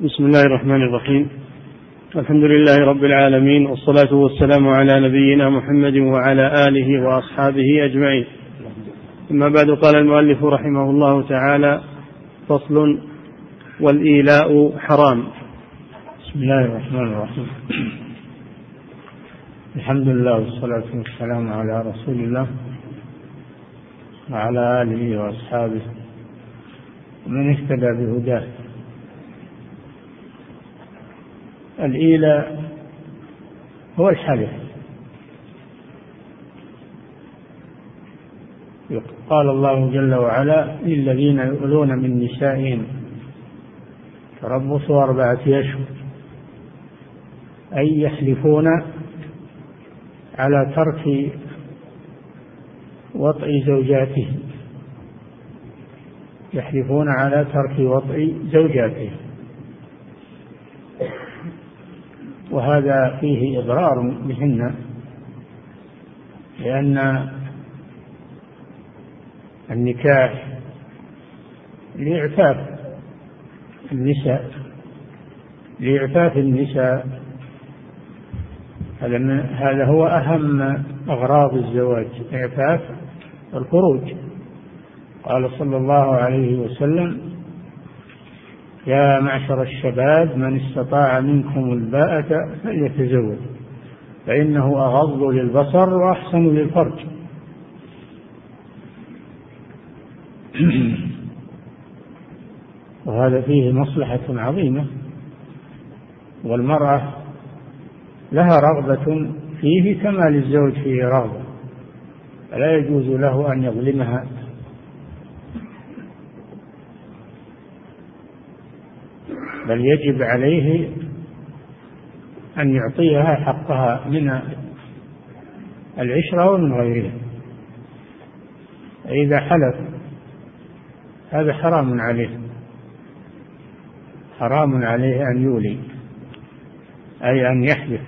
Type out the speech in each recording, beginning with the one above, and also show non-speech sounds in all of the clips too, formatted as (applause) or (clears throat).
بسم الله الرحمن الرحيم. الحمد لله رب العالمين والصلاة والسلام على نبينا محمد وعلى آله وأصحابه أجمعين. أما بعد قال المؤلف رحمه الله تعالى فصل والإيلاء حرام. بسم الله الرحمن الرحيم. الحمد لله والصلاة والسلام على رسول الله وعلى آله وأصحابه ومن اهتدى بهداه. الإيلاء هو الحلف. قال الله جل وعلا للذين يؤلون من نسائهم. تربص أربعة أشهر أي يحلفون على ترك وطئ زوجاتهم. يحلفون على ترك وطئ زوجاتهم. وهذا فيه إضرار بهن لأن النكاح لإعفاف النساء لإعفاف النساء هذا هو أهم أغراض الزواج إعفاف الخروج. قال صلى الله عليه وسلم يا معشر الشباب من استطاع منكم الباءة فليتزوج. فإنه أغض للبصر وأحسن للفرج. (clears throat) وهذا فيه مصلحة عظيمة. والمرأة لها رغبة فيه كما للزوج فيه رغبة. فلا يجوز له أن يظلمها. بل يجب عليه أن يعطيها حقها من العشرة ومن غيرها. إذا حلف هذا حرام عليه. حرام عليه أن يولي أي أن يحلف.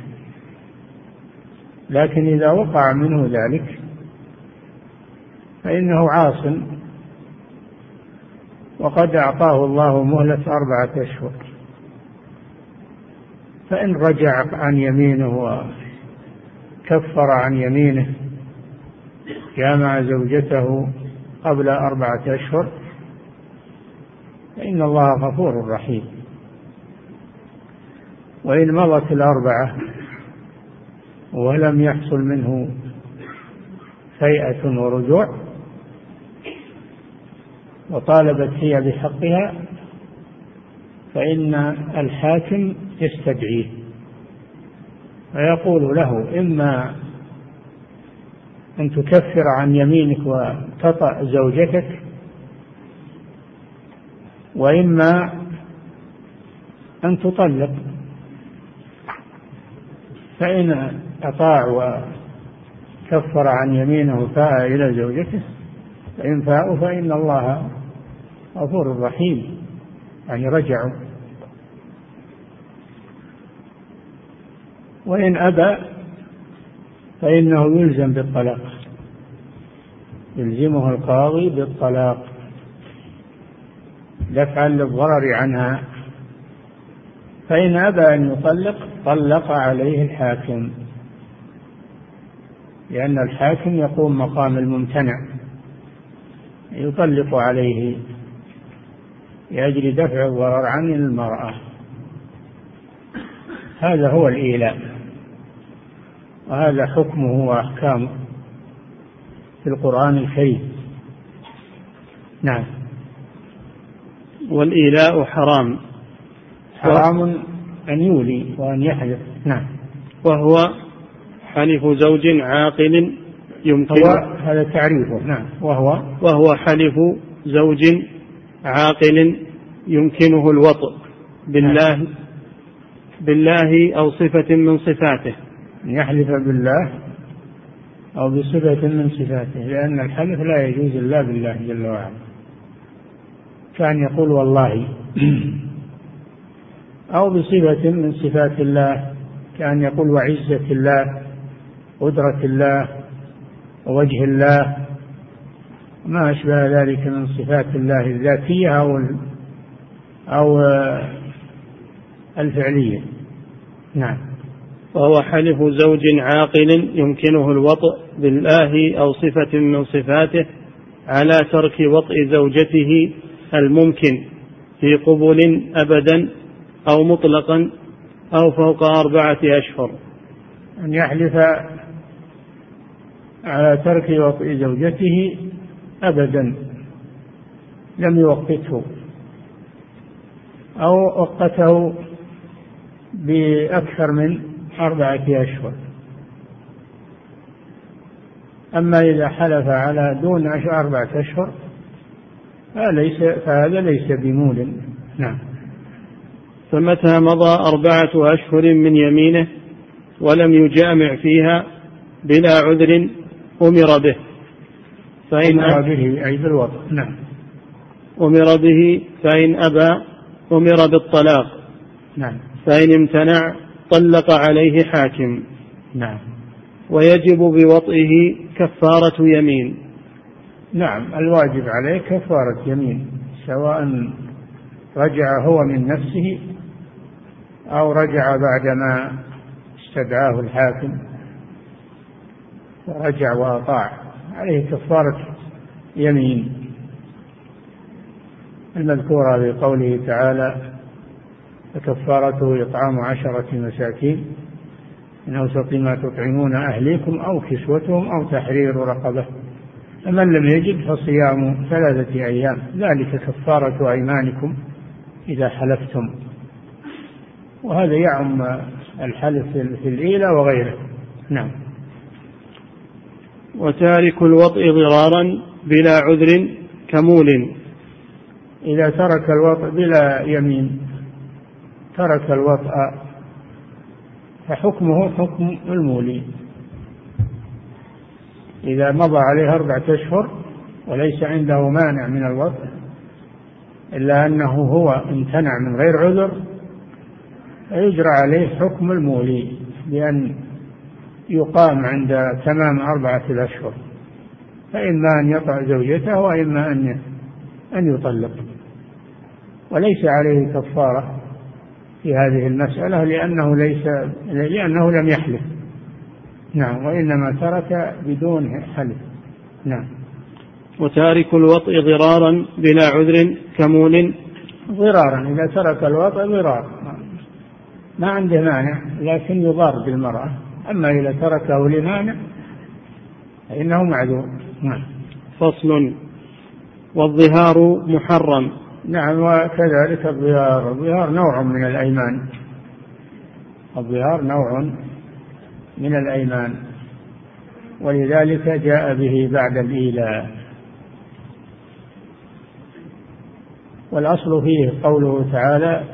لكن إذا وقع منه ذلك فإنه عاص. وقد أعطاه الله مهلة أربعة أشهر. فإن رجع عن يمينه وكفر عن يمينه جامع زوجته قبل أربعة أشهر فإن الله غفور رحيم. وإن مضت الأربعة ولم يحصل منه فيئة ورجوع وطالبت هي بحقها فإن الحاكم يستدعيه. فيقول له إما أن تكفر عن يمينك وتطأ زوجتك وإما أن تطلق. فإن أطاع وكفر عن يمينه فاء إلى زوجته فإن فاءوا فإن الله غفور رحيم. يعني رجعوا. وإن أبى فإنه يلزم بالطلاق. يلزمه القاضي بالطلاق. دفعا للضرر عنها. فإن أبى أن يطلق طلق عليه الحاكم. لأن الحاكم يقوم مقام الممتنع. يطلق عليه لأجل دفع الضرر عن المرأة. هذا هو الإيلاء. وهذا حكمه وأحكامه في القرآن الكريم. نعم. والإيلاء حرام. حرام أن يولي وأن يحلف نعم. وهو حلف زوج عاقل يمكن. هذا تعريفه. نعم. وهو وهو حلف زوج عاقل يمكنه الوطء بالله نعم. بالله أو صفة من صفاته. يحلف بالله أو بصفة من صفاته لأن الحلف لا يجوز إلا بالله جل وعلا. كان يقول والله (clears throat) أو بصفة من صفات الله كأن يقول وعزة الله قدرة الله ووجه الله ما أشبه ذلك من صفات الله الذاتية أو أو الفعلية. نعم. وهو حلف زوج عاقل يمكنه الوطء بالله أو صفة من صفاته على ترك وطء زوجته الممكن في قبل أبدا أو مطلقا أو فوق أربعة أشهر. أن يحلف على ترك وطء زوجته أبدا لم يوقته أو وقته بأكثر من أربعة أشهر. أما إذا حلف على دون أربعة أشهر فليس فهذا ليس بمول. نعم. فمتى مضى أربعة أشهر من يمينه ولم يجامع فيها بلا عذر أمر به؟ فإن أمر به أي بالوضع نعم. أمر به فإن أبى أمر بالطلاق. نعم. فإن امتنع طلق عليه حاكم. نعم. ويجب بوطئه كفارة يمين. نعم الواجب عليه كفارة يمين سواء رجع هو من نفسه أو رجع بعدما استدعاه الحاكم ورجع وأطاع. عليه كفارة يمين. المذكورة في قوله تعالى فكفارته إطعام عشرة مساكين. من أوسط ما تطعمون أهليكم أو كسوتهم أو تحرير رقبة. فمن لم يجد فصيام ثلاثة أيام. ذلك كفارة أيمانكم إذا حلفتم. وهذا يعم الحلف في الإيلة وغيره. نعم. وتارك الوطء ضرارا بلا عذر كمول. إذا ترك الوطء بلا يمين ترك الوطء فحكمه حكم المولي. إذا مضى عليه أربعة أشهر وليس عنده مانع من الوطء إلا أنه هو امتنع من غير عذر فيجرى عليه حكم المولي بأن يقام عند تمام أربعة الأشهر فإما أن يطع زوجته وإما أن أن يطلق. وليس عليه كفارة. في هذه المسألة لأنه ليس لأنه لم يحلف. نعم وإنما ترك بدون حلف. نعم. وتارك الوطء ضرارا بلا عذر كمول ضرارا إذا ترك الوطء ضرار. ما عنده مانع لكن يضار بالمرأة. أما إذا تركه لمانع فإنه معذور. نعم. فصل. والظهار محرم. نعم وكذلك الظهار. الظهار نوع من الأيمان. الظهار نوع من الأيمان ولذلك جاء به بعد الإيلاء. والأصل فيه قوله تعالى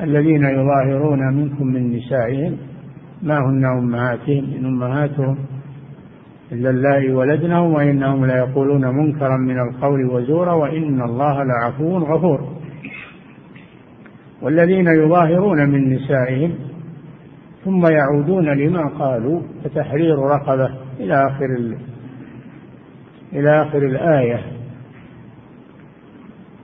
الذين يظاهرون منكم من نسائهم ما هن أمهاتهم إن أمهاتهم إلا اللائي ولدنهم وإنهم ليقولون منكرا من القول وزورا وإن الله لعفو غفور. والذين يظاهرون من نسائهم ثم يعودون لما قالوا فتحرير رقبة إلى آخر إلى آخر الآية.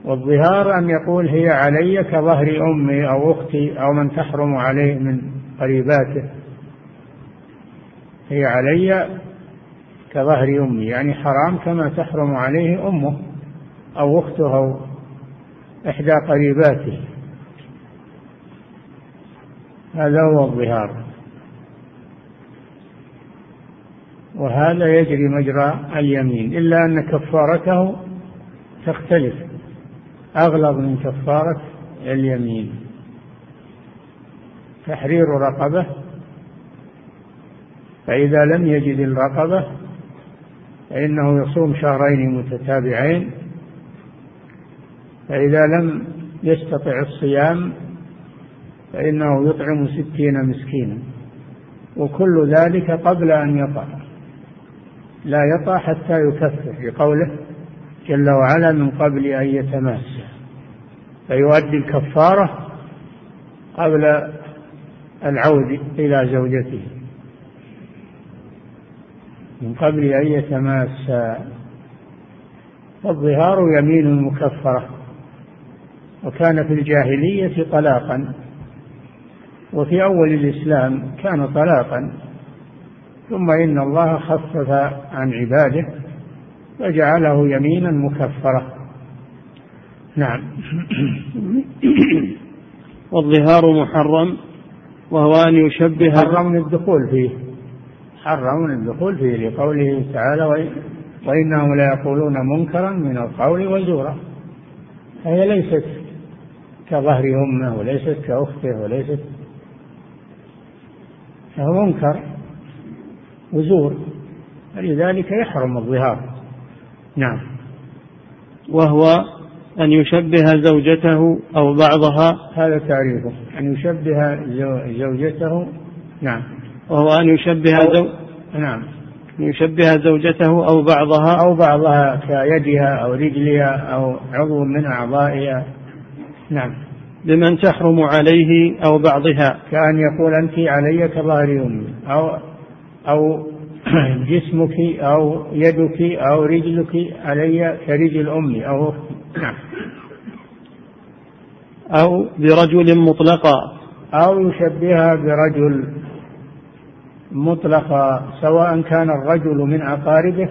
والظهار أن يقول هي علي كظهر أمي أو أختي أو من تحرم عليه من قريباته. هي علي كظهر أمي يعني حرام كما تحرم عليه أمه أو أخته أو إحدى قريباته. هذا هو الظهار. وهذا يجري مجرى اليمين إلا أن كفارته تختلف. أغلظ من كفارة اليمين. تحرير رقبة. فإذا لم يجد الرقبة فإنه يصوم شهرين متتابعين فإذا لم يستطع الصيام فإنه يطعم ستين مسكينا وكل ذلك قبل أن يطع لا يطع حتى يكفر لقوله جل وعلا من قبل أن يتماسى فيؤدي الكفارة قبل العود إلى زوجته. من قبل أن يتماسى فالظهار يمين مكفرة وكان في الجاهلية طلاقا وفي أول الإسلام كان طلاقا. ثم إن الله خفف عن عباده وجعله يمينا مكفرة. نعم. والظهار محرم وهو أن يشبه حرم الدخول فيه. حرم الدخول فيه لقوله تعالى وإنهم ليقولون منكرا من القول وزورا فهي ليست كظهر أمة وليست كأخته وليست فهو منكر وزور فلذلك يحرم الظهار. نعم. وهو أن يشبه زوجته أو بعضها. هذا تعريفه. أن يشبه زوجته. نعم. وهو أن يشبه زو... نعم. أن يشبه زوجته أو بعضها. أو بعضها كيدها أو رجلها أو عضو من أعضائها. نعم. بمن تحرم عليه أو بعضها. كأن يقول أنت علي كظهر أمي أو أو (clears throat) جسمك أو يدك أو رجلك علي كرجل أمي أو أختي. نعم. أو برجل مطلقا. أو يشبهها برجل مطلقا سواء كان الرجل من أقاربه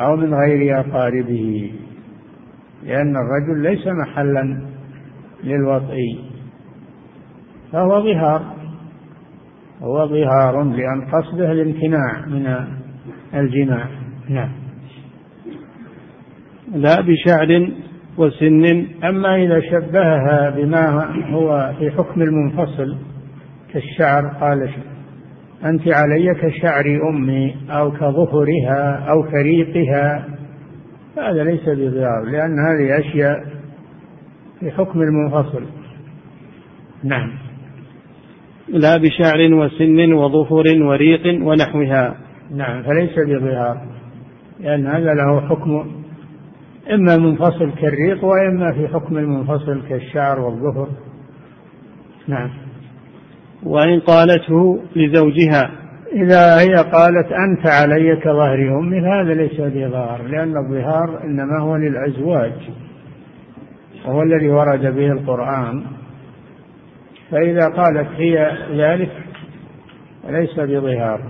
أو من غير أقاربه لأن الرجل ليس محلا للوطئ فهو ظهار هو ظهار لأن قصده الامتناع من الجماع. نعم. لا بشعر وسن أما إذا شبهها بما هو في حكم المنفصل كالشعر قال أنت علي كشعر أمي أو كظهرها أو كريقها. هذا ليس بظهار لأن هذه أشياء في حكم المنفصل. نعم. لا بشعر وسن وظفر وريق ونحوها. نعم فليس بظهار لأن هذا له حكم إما منفصل كالريق وإما في حكم المنفصل كالشعر والظفر. نعم. وإن قالته لزوجها. إذا هي قالت أنت علي كظهر أمي هذا ليس بظهر لأن الظهار إنما هو للأزواج وهو الذي ورد به القرآن. فإذا قالت هي ذلك ليس بظهار.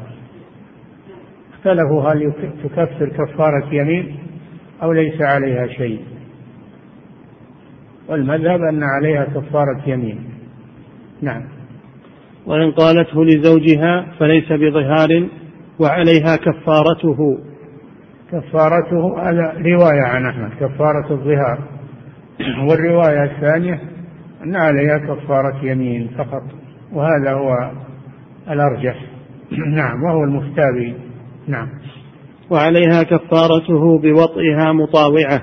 اختلفوا هل تكفر كفارة يمين أو ليس عليها شيء. والمذهب أن عليها كفارة يمين. نعم. وإن قالته لزوجها فليس بظهار وعليها كفارته. كفارته هذا رواية عن أحمد كفارة الظهار. والرواية الثانية أن عليها كفارة يمين فقط وهذا هو الأرجح. (clears throat) نعم وهو المفتى نعم. وعليها كفارته بوطئها مطاوعة.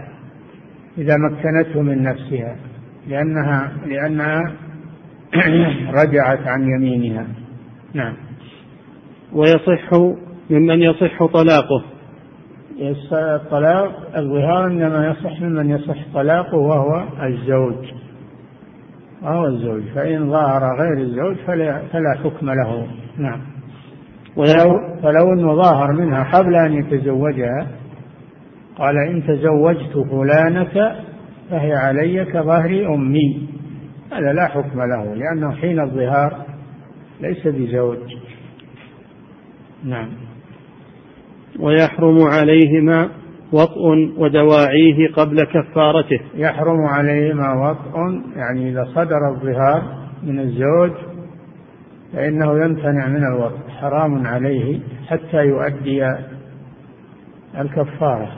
إذا مكنته من نفسها لأنها لأنها (coughs) رجعت عن يمينها. نعم. ويصح ممن يصح طلاقه. الطلاق الظهار إنما يصح ممن يصح طلاقه وهو الزوج. وهو الزوج. فإن ظاهر غير الزوج فلا, فلا حكم له. نعم. ولو فلو إنه ظاهر منها قبل أن يتزوجها قال إن تزوجت فلانة فهي علي كظهر أمي. هذا لا حكم له لأنه حين الظهار ليس بزوج. نعم. ويحرم عليهما وطء ودواعيه قبل كفارته. يحرم عليهما وطء يعني إذا صدر الظهار من الزوج فإنه يمتنع من الوطء. حرام عليه حتى يؤدي الكفارة.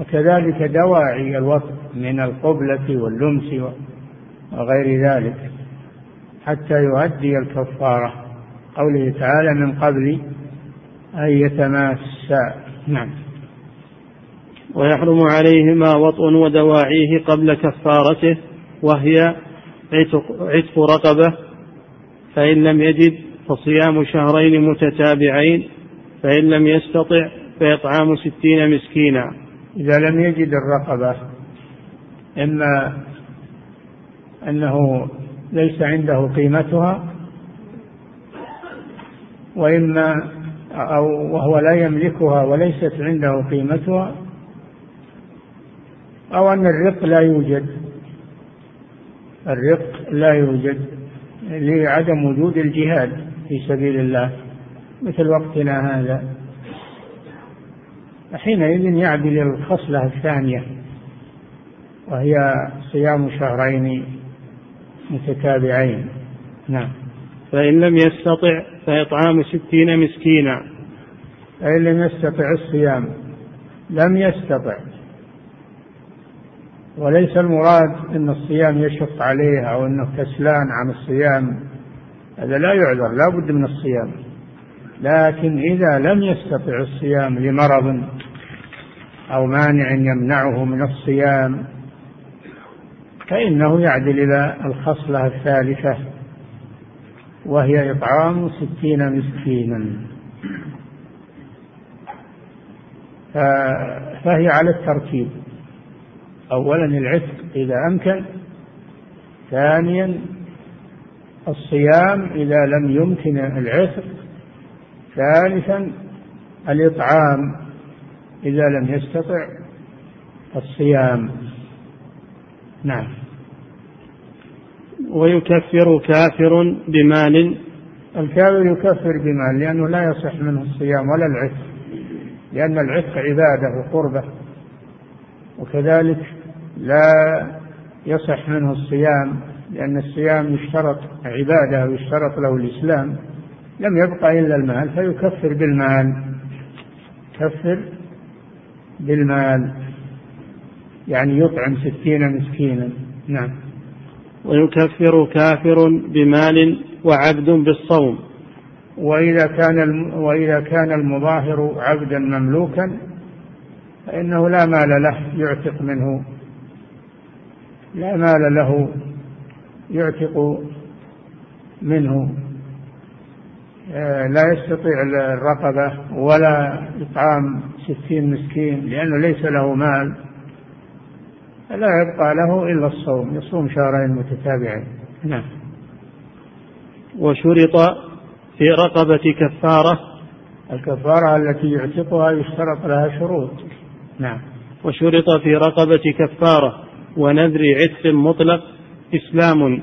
وكذلك دواعي الوطء من القبلة واللمس وغير ذلك حتى يؤدي الكفارة. قوله تعالى من قبل أن يتماسا نعم. ويحرم عليهما وطء ودواعيه قبل كفارته وهي عتق, عتق رقبة. فإن لم يجد فصيام شهرين متتابعين. فإن لم يستطع فإطعام ستين مسكينا. إذا لم يجد الرقبة إما أنه ليس عنده قيمتها وإما أو وهو لا يملكها وليست عنده قيمتها أو أن الرق لا يوجد. الرق لا يوجد لعدم وجود الجهاد في سبيل الله مثل وقتنا هذا. حينئذ يعدل الخصلة الثانية وهي صيام شهرين متتابعين. نعم. فإن لم يستطع فإطعام ستين مسكينا. فإن لم يستطع الصيام. لم يستطع. وليس المراد أن الصيام يشق عليه أو أنه كسلان عن الصيام. هذا لا يعذر لا بد من الصيام. لكن إذا لم يستطع الصيام لمرض أو مانع يمنعه من الصيام فإنه يعدل إلى الخصلة الثالثة وهي إطعام ستين مسكينا. فهي على الترتيب. أولا العتق إذا أمكن ثانيا الصيام إذا لم يمكن العتق ثالثا الإطعام إذا لم يستطع الصيام. نعم. ويكفر كافر بمال. الكافر يكفر بمال لأنه لا يصح منه الصيام ولا العتق لأن العتق عبادة وقربة وكذلك لا يصح منه الصيام لأن الصيام يشترط عبادة ويشترط له الإسلام لم يبقى إلا المال فيكفر بالمال. كفر بالمال. يعني يطعم ستين مسكينا. نعم. ويكفر كافر بمال وعبد بالصوم. وإذا كان وإذا كان المظاهر عبدا مملوكا فإنه لا مال له يعتق منه. لا مال له يعتق منه. آه، لا يستطيع الرقبة ولا إطعام ستين مسكين لأنه ليس له مال. لا يبقى له إلا الصوم يصوم شهرين متتابعين. نعم. وشرط في رقبة كفارة. الكفارة التي يعتقها يشترط لها شروط. نعم. وشرط في رقبة كفارة ونذر عتق مطلق إسلام.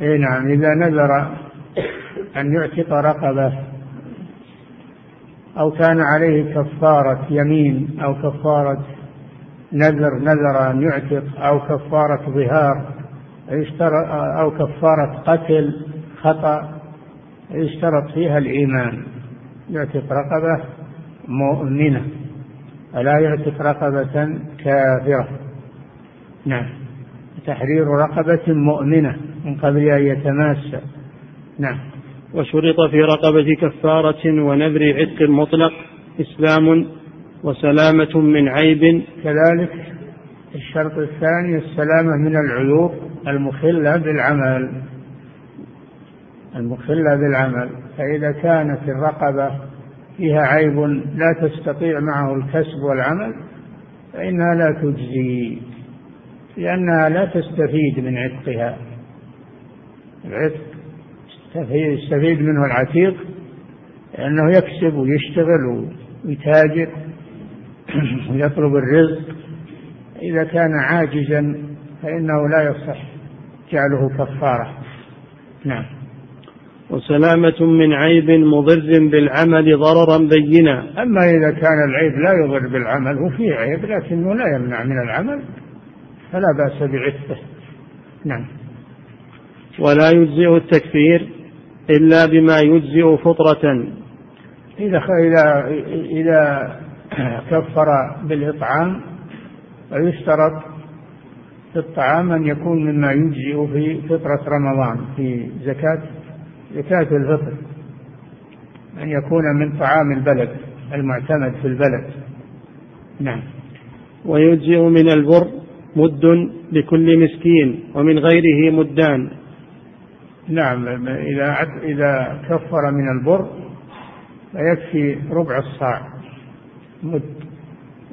إي نعم إذا نذر أن يعتق رقبة أو كان عليه كفارة يمين أو كفارة نذر نذر أن يعتق أو كفارة ظهار أو كفارة قتل خطأ يشترط فيها الإيمان. يعتق رقبة مؤمنة. ألا يعتق رقبة كافرة. نعم. تحرير رقبة مؤمنة من قبل أن يتماسى نعم. وشرط في رقبة كفارة ونذر عتق مطلق إسلام وسلامة من عيب. كذلك الشرط الثاني السلامة من العيوب المخلة بالعمل. المخلة بالعمل. فإذا كانت الرقبة فيها عيب لا تستطيع معه الكسب والعمل فإنها لا تجزي لأنها لا تستفيد من عتقها. العتق يستفيد منه العتيق لأنه يكسب ويشتغل ويتاجر. (coughs) ويطلب الرزق. إذا كان عاجزا فإنه لا يصح جعله كفارة. نعم. وسلامة من عيب مضر بالعمل ضررا بينا. أما إذا كان العيب لا يضر بالعمل وفيه عيب لكنه لا يمنع من العمل فلا بأس بعفه نعم. ولا يجزئ التكفير إلا بما يجزئ فطرة. إذا إذا إذا كفر بالإطعام فيشترط في الطعام أن يكون مما يجزئ في فطرة رمضان في زكاة زكاة الفطر. أن يكون من طعام البلد المعتمد في البلد. نعم. ويجزئ من البر مد لكل مسكين ومن غيره مدان. نعم. إذا إذا كفر من البر فيكفي ربع الصاع. مد.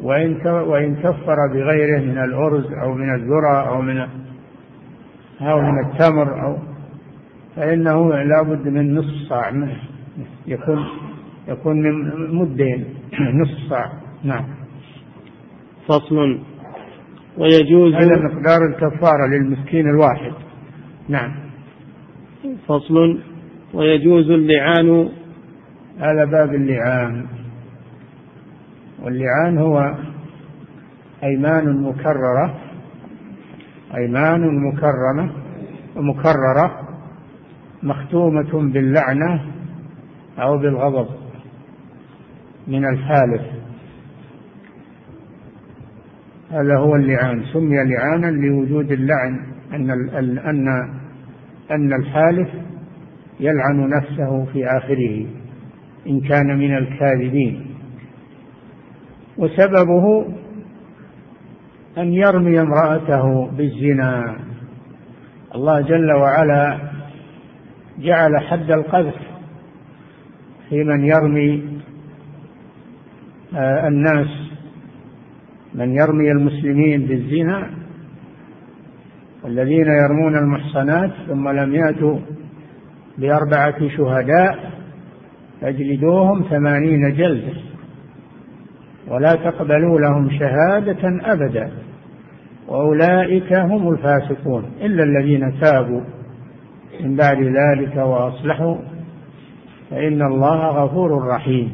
وإن وإن كفر بغيره من الأرز أو من الذرة أو من أو من التمر أو فإنه لابد من نصف صاع يكون يكون من مدين. (clears throat) نصف صاع. نعم. فصل. ويجوز هذا مقدار الكفارة للمسكين الواحد. نعم. فصل. ويجوز اللعان هذا باب اللعان. واللعان هو أيمان مكررة أيمان مكرمة مكررة مختومة باللعنة أو بالغضب من الحالف. هذا هو اللعان سمي لعانا لوجود اللعن أن أن أن الحالف يلعن نفسه في آخره إن كان من الكاذبين. وسببه أن يرمي امرأته بالزنا. الله جل وعلا جعل حد القذف في من يرمي آه، الناس. من يرمي المسلمين بالزنا والذين يرمون المحصنات ثم لم يأتوا بأربعة شهداء فاجلدوهم ثمانين جلدة. ولا تقبلوا لهم شهادة أبدا. وأولئك هم الفاسقون إلا الذين تابوا من بعد ذلك وأصلحوا فإن الله غفور رحيم.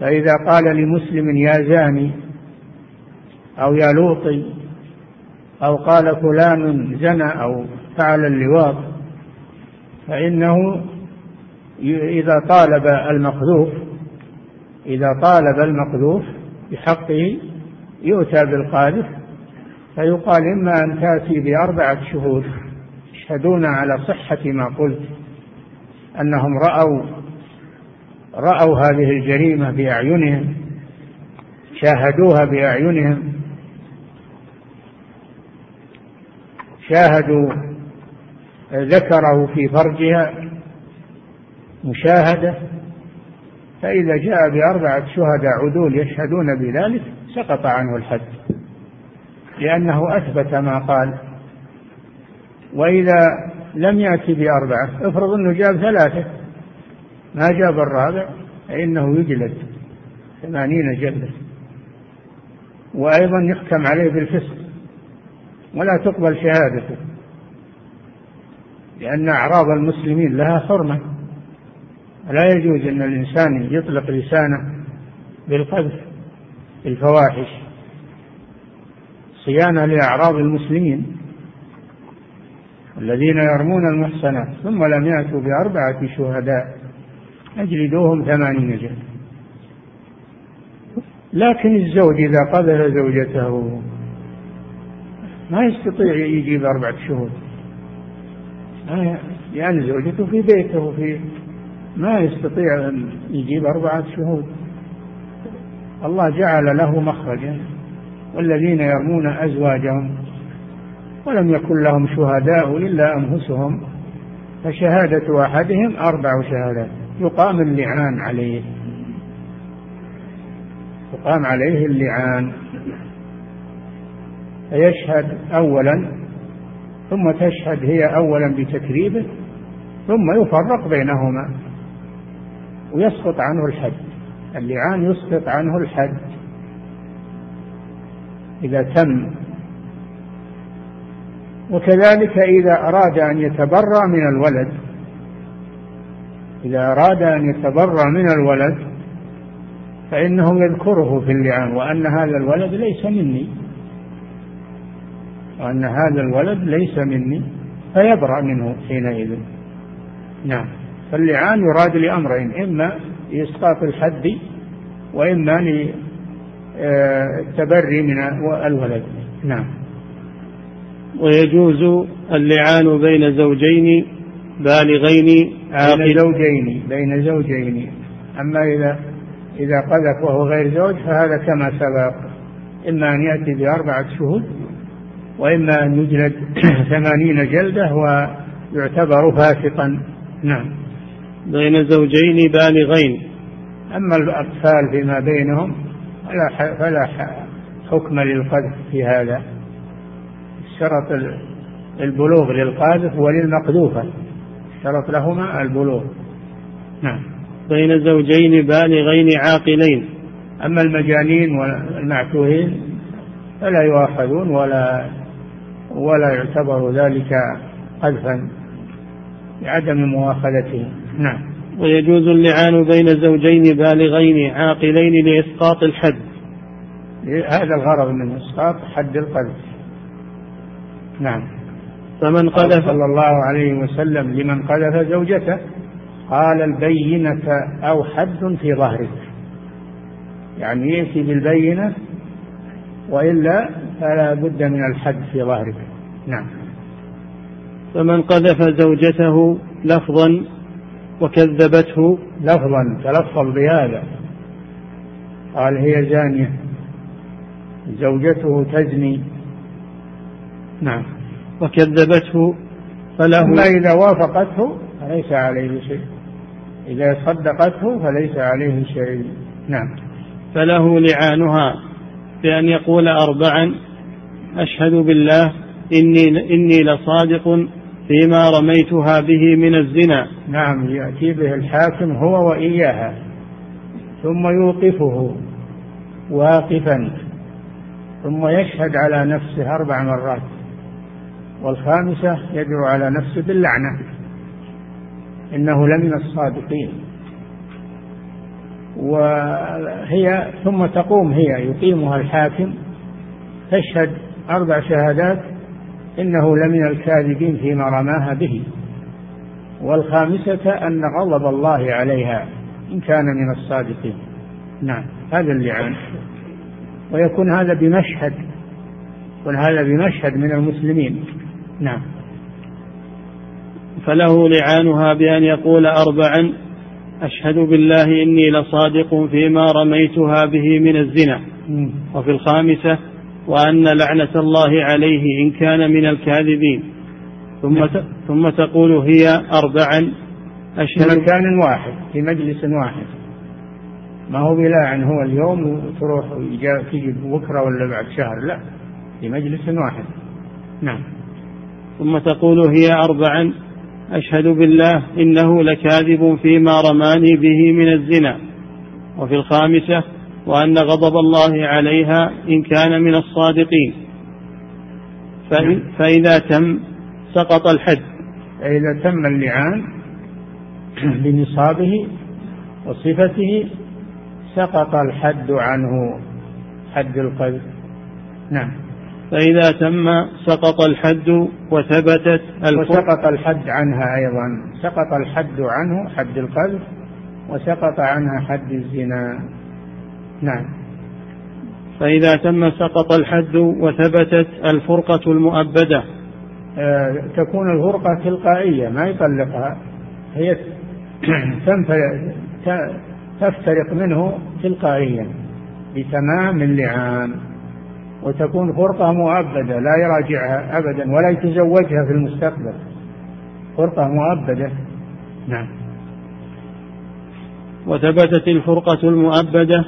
فإذا قال لمسلم يا زاني أو يا لوطي أو قال فلان زنى أو فعل اللواط فإنه إذا طالب المقذوف إذا طالب المقذوف بحقه يؤتى بالقاذف فيقال إما أن تأتي بأربعة شهود يشهدون على صحة ما قلت أنهم رأوا رأوا هذه الجريمة بأعينهم شاهدوها بأعينهم شاهدوا ذكره في فرجها مشاهدة فإذا جاء بأربعة شهداء عدول يشهدون بذلك سقط عنه الحد. لأنه أثبت ما قال. وإذا لم يأتي بأربعة افرض أنه جاب ثلاثة ما جاب الرابع فإنه يجلد. ثمانين جلدة وأيضا يحكم عليه بالفسق. ولا تقبل شهادته. لأن أعراض المسلمين لها حرمة. لا يجوز أن الإنسان يطلق لسانه بالقذف بالفواحش. صيانة لأعراض المسلمين الذين يرمون المحصنات ثم لم يأتوا بأربعة شهداء أجلدوهم ثمانين جلد لكن الزوج إذا قذف زوجته ما يستطيع يجيب أربعة شهود. يعني زوجته في بيته في ما يستطيع أن يجيب أربعة شهود. الله جعل له مخرجا والذين يرمون أزواجهم ولم يكن لهم شهداء إلا أنفسهم فشهادة أحدهم أربع شهادات. يقام اللعان عليه. يقام عليه اللعان. فيشهد أولا ثم تشهد هي أولا بتكذيبه ثم يفرق بينهما. ويسقط عنه الحد. اللعان يسقط عنه الحد. إذا تم. وكذلك إذا أراد أن يتبرأ من الولد إذا أراد أن يتبرأ من الولد فإنه يذكره في اللعان وأن هذا الولد ليس مني. وأن هذا الولد ليس مني فيبرأ منه حينئذ. نعم. فاللعان يراد لأمرين إما لإسقاط الحد وإما للتبري من الولد. نعم. ويجوز اللعان بين زوجين بالغين عاقل. بين زوجين بين زوجين. أما إذا إذا قذف وهو غير زوج فهذا كما سبق. إما أن يأتي بأربعة شهود وإما أن يجلد (coughs) ثمانين جلدة ويعتبر فاسقا. نعم. بين زوجين بالغين. أما الأطفال فيما بينهم فلا فلا حكم للقذف في هذا. شرط البلوغ للقاذف وللمقذوفة شرط لهما البلوغ. نعم. بين زوجين بالغين عاقلين. أما المجانين والمعتوهين فلا يؤاخذون ولا ولا يعتبر ذلك قذفا لعدم مؤاخذتهم نعم. ويجوز اللعان بين زوجين بالغين عاقلين لإسقاط الحد. هذا الغرض من إسقاط حد القذف. نعم. فمن قذف صلى الله عليه وسلم لمن قذف زوجته قال البينة أو حد في ظهرك يعني يأتي بالبينة وإلا فلا بد من الحد في ظهرك نعم. فمن قذف زوجته لفظا وكذبته لفظا تلفظ بهذا. قال هي زانية. زوجته تزني. نعم. وكذبته فله أما إذا وافقته فليس عليه شيء. إذا صدقته فليس عليه شيء. نعم. فله لعانها بأن يقول أربعا أشهد بالله إني إني لصادق فيما رميتها به من الزنا. نعم يأتي به الحاكم هو وإياها ثم يوقفه واقفا ثم يشهد على نفسه أربع مرات والخامسة يدعو على نفسه باللعنة إنه لمن الصادقين. وهي ثم تقوم هي يقيمها الحاكم تشهد أربع شهادات إنه لمن الكاذبين فيما رماها به. والخامسة أن غضب الله عليها إن كان من الصادقين. نعم هذا اللعان ويكون هذا بمشهد يكون هذا بمشهد من المسلمين. نعم. فله لعانها بأن يقول أربعا أشهد بالله إني لصادق فيما رميتها به من الزنا. وفي الخامسة وأن لعنة الله عليه إن كان من الكاذبين. ثم ثم تقول هي أربعا أشهد في مكان واحد في مجلس واحد. ما هو بلاعن هو اليوم وتروح تيجي بكرة ولا بعد شهر؟ لا في مجلس واحد. نعم. ثم تقول هي أربعا أشهد بالله إنه لكاذب فيما رماني به من الزنا. وفي الخامسة وأن غضب الله عليها إن كان من الصادقين. فإذا تم سقط الحد. فإذا تم اللعان بنصابه وصفته سقط الحد عنه حد القذف. نعم. فإذا تم سقط الحد وثبتت وسقط الحد عنها أيضا. سقط الحد عنه حد القذف وسقط عنها حد الزنا. نعم. فإذا تم سقط الحد وثبتت الفرقة المؤبدة. آه تكون الفرقة تلقائية ما يطلقها. هي تفترق منه تلقائيا بتمام اللعان. وتكون فرقة مؤبدة لا يراجعها أبدا ولا يتزوجها في المستقبل. فرقة مؤبدة. نعم. وثبتت الفرقة المؤبدة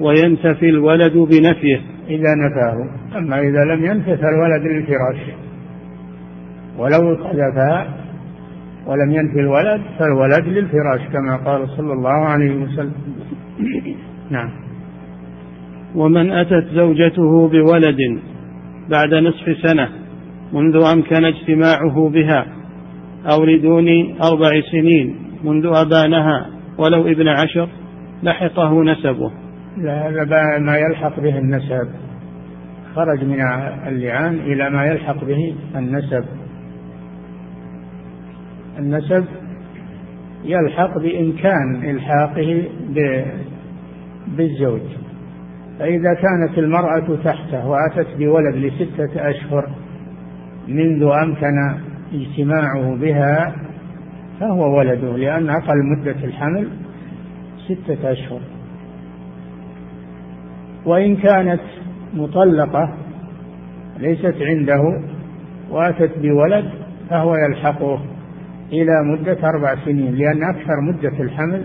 وينتفي الولد بنفيه. إذا نفاه. أما إذا لم ينف فالولد للفراش ولو قذفها ولم ينفي الولد فالولد للفراش كما قال صلى الله عليه وسلم. (coughs) نعم. ومن أتت زوجته بولد بعد نصف سنة منذ أمكن اجتماعه بها أو لدون أربع سنين منذ أبانها ولو ابن عشر لحقه نسبه. هذا ما يلحق به النسب. خرج من اللعان إلى ما يلحق به النسب. النسب يلحق بإمكان إلحاقه بالزوج. فإذا كانت المرأة تحته وأتت بولد لستة أشهر منذ أمكن اجتماعه بها فهو ولده لأن أقل مدة الحمل ستة أشهر. وإن كانت مطلقة ليست عنده وأتت بولد فهو يلحقه إلى مدة أربع سنين لأن أكثر مدة الحمل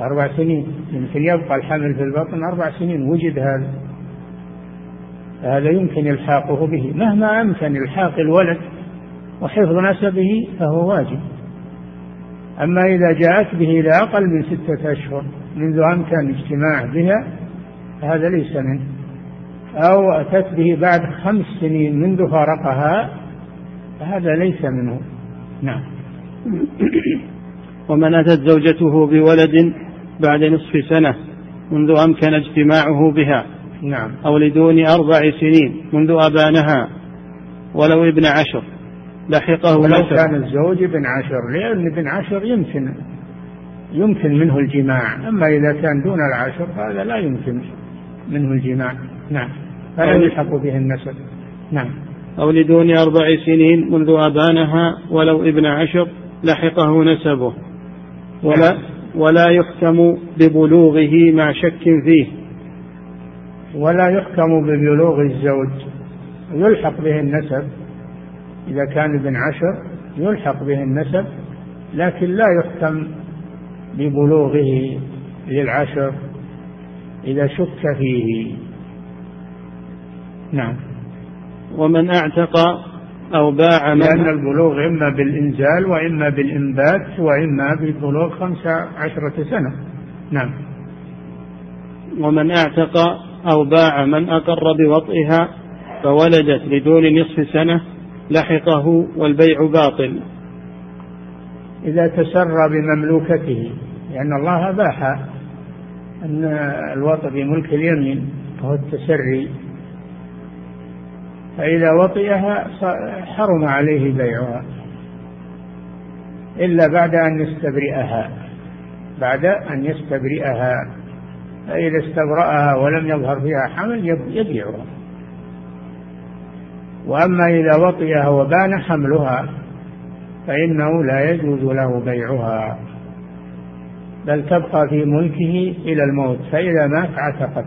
أربع سنين يمكن يبقى الحمل في البطن أربع سنين وجد هذا. هذا يمكن إلحاقه به. مهما أمكن إلحاق الولد وحفظ نسبه فهو واجب. أما إذا جاءت به إلى أقل من ستة أشهر منذ أمكن اجتماع بها فهذا ليس منه. أو أتت به بعد خمس سنين منذ فارقها فهذا ليس منه. نعم. (clears throat) ومن أتت زوجته بولد بعد نصف سنة منذ أمكن اجتماعه بها. نعم. أو لدون أربع سنين منذ أبانها. ولو ابن عشر. لحقه ولو كان الزوج ابن عشر لأن ابن عشر يمكن يمكن منه الجماع. أما إذا كان دون العشر فهذا لا يمكن. منه الجماع. نعم. فلا يلحق به النسب نعم. أو لدون أربع سنين منذ أبانها ولو ابن عشر لحقه نسبه. ولا نعم. ولا يحكم ببلوغه مع شك فيه. ولا يحكم ببلوغ الزوج. يلحق به النسب. إذا كان ابن عشر يلحق به النسب لكن لا يحكم ببلوغه للعشر. إذا شك فيه. نعم. ومن اعتق أو باع من لأن البلوغ إما بالإنزال وإما بالإنبات وإما بالبلوغ خمس عشرة سنة. نعم. ومن اعتق أو باع من أقر بوطئها فولدت لدون نصف سنة لحقه والبيع باطل. إذا تسرى بمملوكته لأن الله أباح أن الوطء بملك اليمين وهو التسري. فإذا وطئها حرم عليه بيعها إلا بعد أن يستبرئها بعد أن يستبرئها. فإذا استبرأها ولم يظهر فيها حمل يبيعها. وأما إذا وطئها وبان حملها فإنه لا يجوز له بيعها. بل تبقى في ملكه إلى الموت فإذا مات عتقت.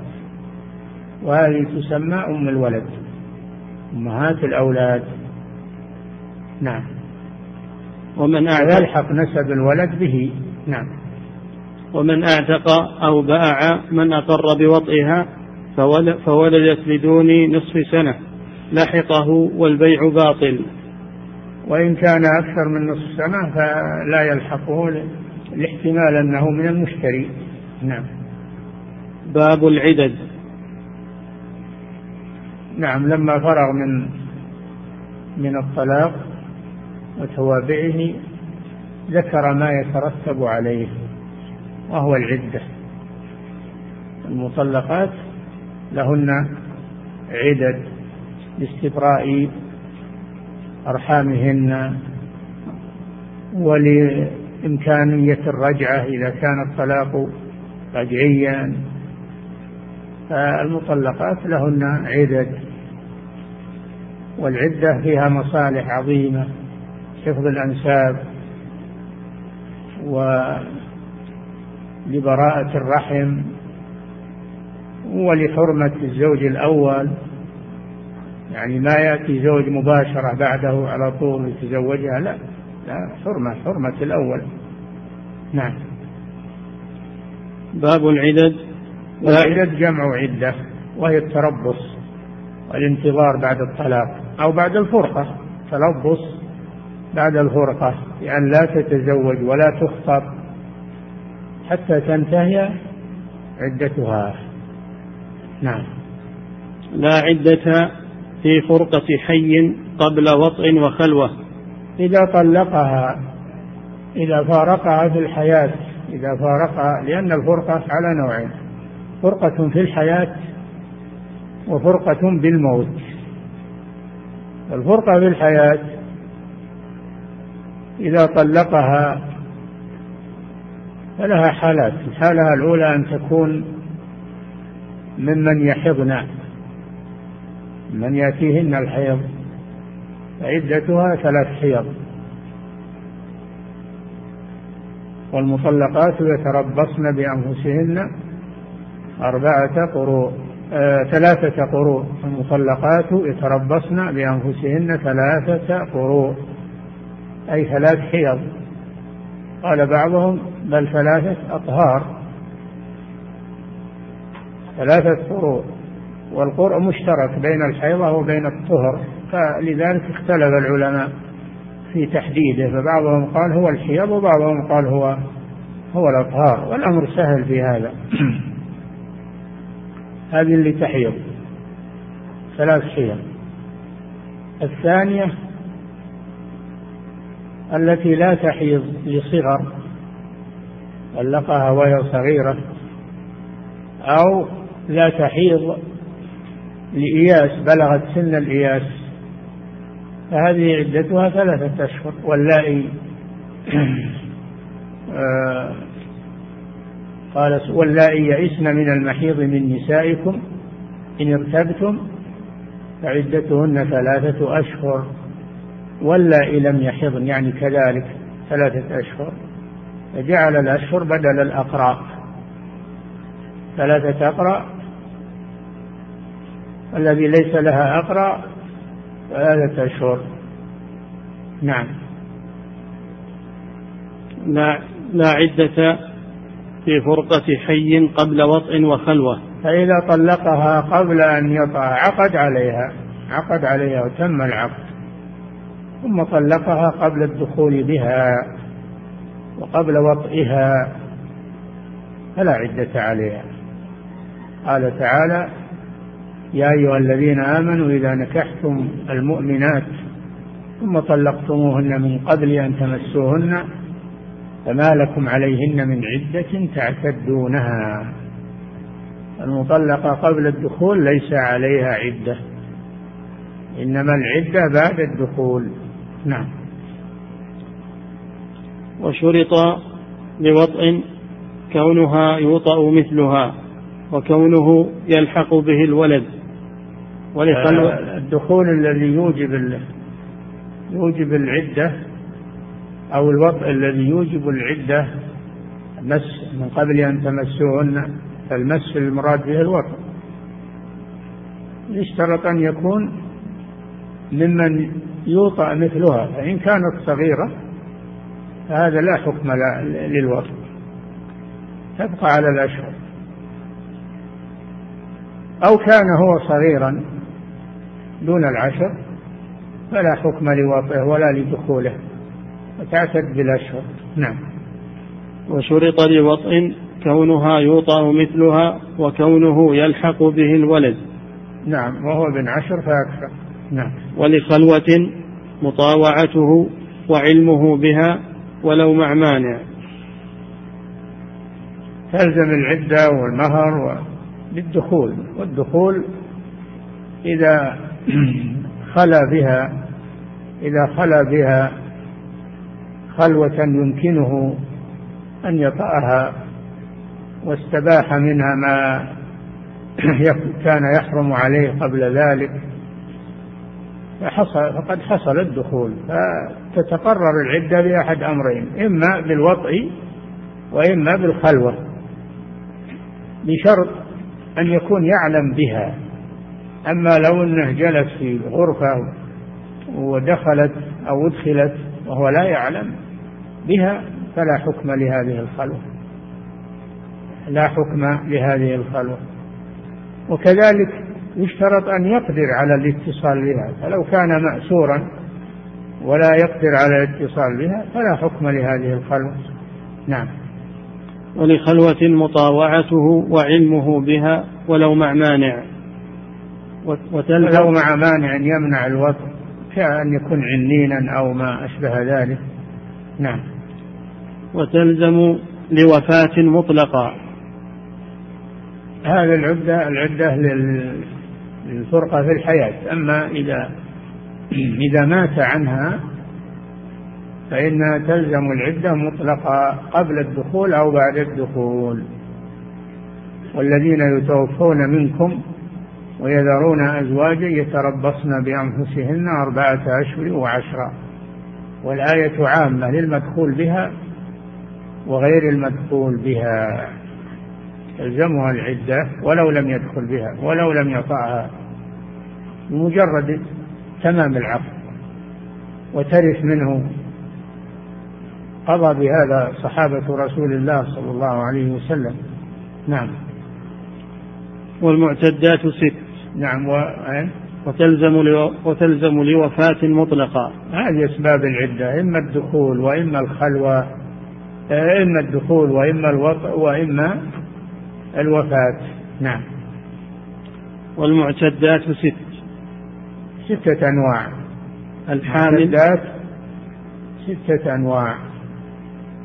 وهذه تسمى أم الولد. أمهات الأولاد. نعم. ومن أعتق يلحق نسب الولد به. نعم. ومن أعتق أو باع من أقر بوطئها فولدت بدون نصف سنة. لحقه والبيع باطل. وإن كان أكثر من نصف سنة فلا يلحقه. لاحتمال أنه من المشتري. نعم. باب العدد. نعم لما فرغ من من الطلاق وتوابعه ذكر ما يترتب عليه وهو العدة. المطلقات لهن عدد لاستبراء أرحامهن ولإمكانية الرجعة إذا كان الطلاق رجعيا. فالمطلقات لهن عدد والعدة فيها مصالح عظيمة حفظ الأنساب ولبراءة الرحم ولحرمة الزوج الأول. يعني ما يأتي زوج مباشرة بعده على طول يتزوجها لا. لا حرمة حرمة الأول. نعم. باب العدد. والعدد جمع عدة وهي التربص والانتظار بعد الطلاق أو بعد الفرقة. تلبص بعد الفرقة يعني لا تتزوج ولا تخطب حتى تنتهي عدتها. نعم. لا عدة في فرقة حي قبل وطء وخلوة. إذا طلقها إذا فارقها في الحياة إذا فارقها لأن الفرقة على نوعين فرقة في الحياة وفرقة بالموت. الفرقة في الحياة إذا طلقها فلها حالات الحالة الأولى أن تكون ممن يحضن من يأتيهن الحيض. فعدتها ثلاث حيض. والمطلقات يتربصن بأنفسهن أربعة قروء آه ثلاثة قروء. المطلقات يتربصن بأنفسهن ثلاثة قروء أي ثلاث حيض. قال بعضهم بل ثلاثة أطهار. ثلاثة قروء. والقرء مشترك بين الحيضة وبين الطهر. فلذلك اختلف العلماء في تحديده فبعضهم قال هو الحيض وبعضهم قال هو هو الأطهار والأمر سهل في هذا. (clears throat) هذه اللي تحيض. ثلاث حيض. الثانية التي لا تحيض لصغر طلقها وهي صغيرة أو لا تحيض لإياس بلغت سن الإياس. فهذه عدتها ثلاثة أشهر واللائي (clears throat) آه، قال واللائي يئسن من المحيض من نسائكم إن ارتبتم فعدتهن ثلاثة أشهر. واللائي لم يحضن يعني كذلك ثلاثة أشهر. فجعل الأشهر بدل الأقراء ثلاثة أقراء الذي ليس لها أقرأ ثلاثة أشهر. نعم. لا لا عدة في فرقة حي قبل وطء وخلوة. فإذا طلقها قبل أن يطأ عقد عليها عقد عليها وتم العقد. ثم طلقها قبل الدخول بها وقبل وطئها فلا عدة عليها. قال تعالى يا أيها الذين آمنوا إذا نكحتم المؤمنات ثم طلقتموهن من قبل أن تمسوهن فما لكم عليهن من عدة تعتدونها. المطلقة قبل الدخول ليس عليها عدة إنما العدة بعد الدخول. نعم. وشرط لوطء كونها يوطأ مثلها وكونه يلحق به الولد. الدخول الذي يوجب يوجب العدة أو الوطء الذي يوجب العدة مس من قبل أن تمسوهن فالمس المراد به الوطء يشترط أن يكون ممن يوطأ مثلها فإن كانت صغيرة فهذا لا حكم للوطء تبقى على الأشهر. أو كان هو صغيرا دون العشر فلا حكم لوطئه ولا لدخوله وتعتد بالأشهر. نعم. وشرط لوطئ كونها يوطأ مثلها وكونه يلحق به الولد. نعم وهو ابن عشر فأكثر. نعم. ولخلوة مطاوعته وعلمه بها ولو مع مانع. تلزم العدة والمهر بالدخول والدخول إذا خلا بها إذا خلا بها خلوة يمكنه أن يطأها واستباح منها ما (clears throat) كان يحرم عليه قبل ذلك. فحصل فقد حصل الدخول فتتقرر العدة بأحد أمرين إما بالوطء وإما بالخلوة بشرط أن يكون يعلم بها. أما لو أنه جلس في غرفة ودخلت أو أدخلت وهو لا يعلم بها فلا حكم لهذه الخلوة. لا حكم لهذه الخلوة. وكذلك يشترط أن يقدر على الاتصال بها فلو كان مأسورا ولا يقدر على الاتصال بها فلا حكم لهذه الخلوة. نعم. ولخلوة مطاوعته وعلمه بها ولو مع مانع. ولو مع مانع يمنع الوطن كأن يكون عنينا أو ما أشبه ذلك. نعم. وتلزم لوفاة مطلقة. هذا العدة العدة للفرقة في الحياة. أما إذا إذا مات عنها فإنها تلزم العدة مطلقة قبل الدخول أو بعد الدخول. والذين يتوفون منكم ويذرون أزواجا يتربصن بأنفسهن أربعة أشهر وعشرا والآية عامة للمدخول بها وغير المدخول بها. تلزمها العدة ولو لم يدخل بها ولو لم يطعها. بمجرد تمام العقد وترث منه. قضى بهذا صحابة رسول الله صلى الله عليه وسلم. نعم. والمعتدات ست. نعم و... وتلزم لو... وتلزم لوفاة مطلقة. هذه أسباب العدة إما الدخول وإما الخلوة إما الدخول وإما الوطء وإما الوفاة. نعم. والمعتدات ست ستة أنواع. الحامل. ستة أنواع.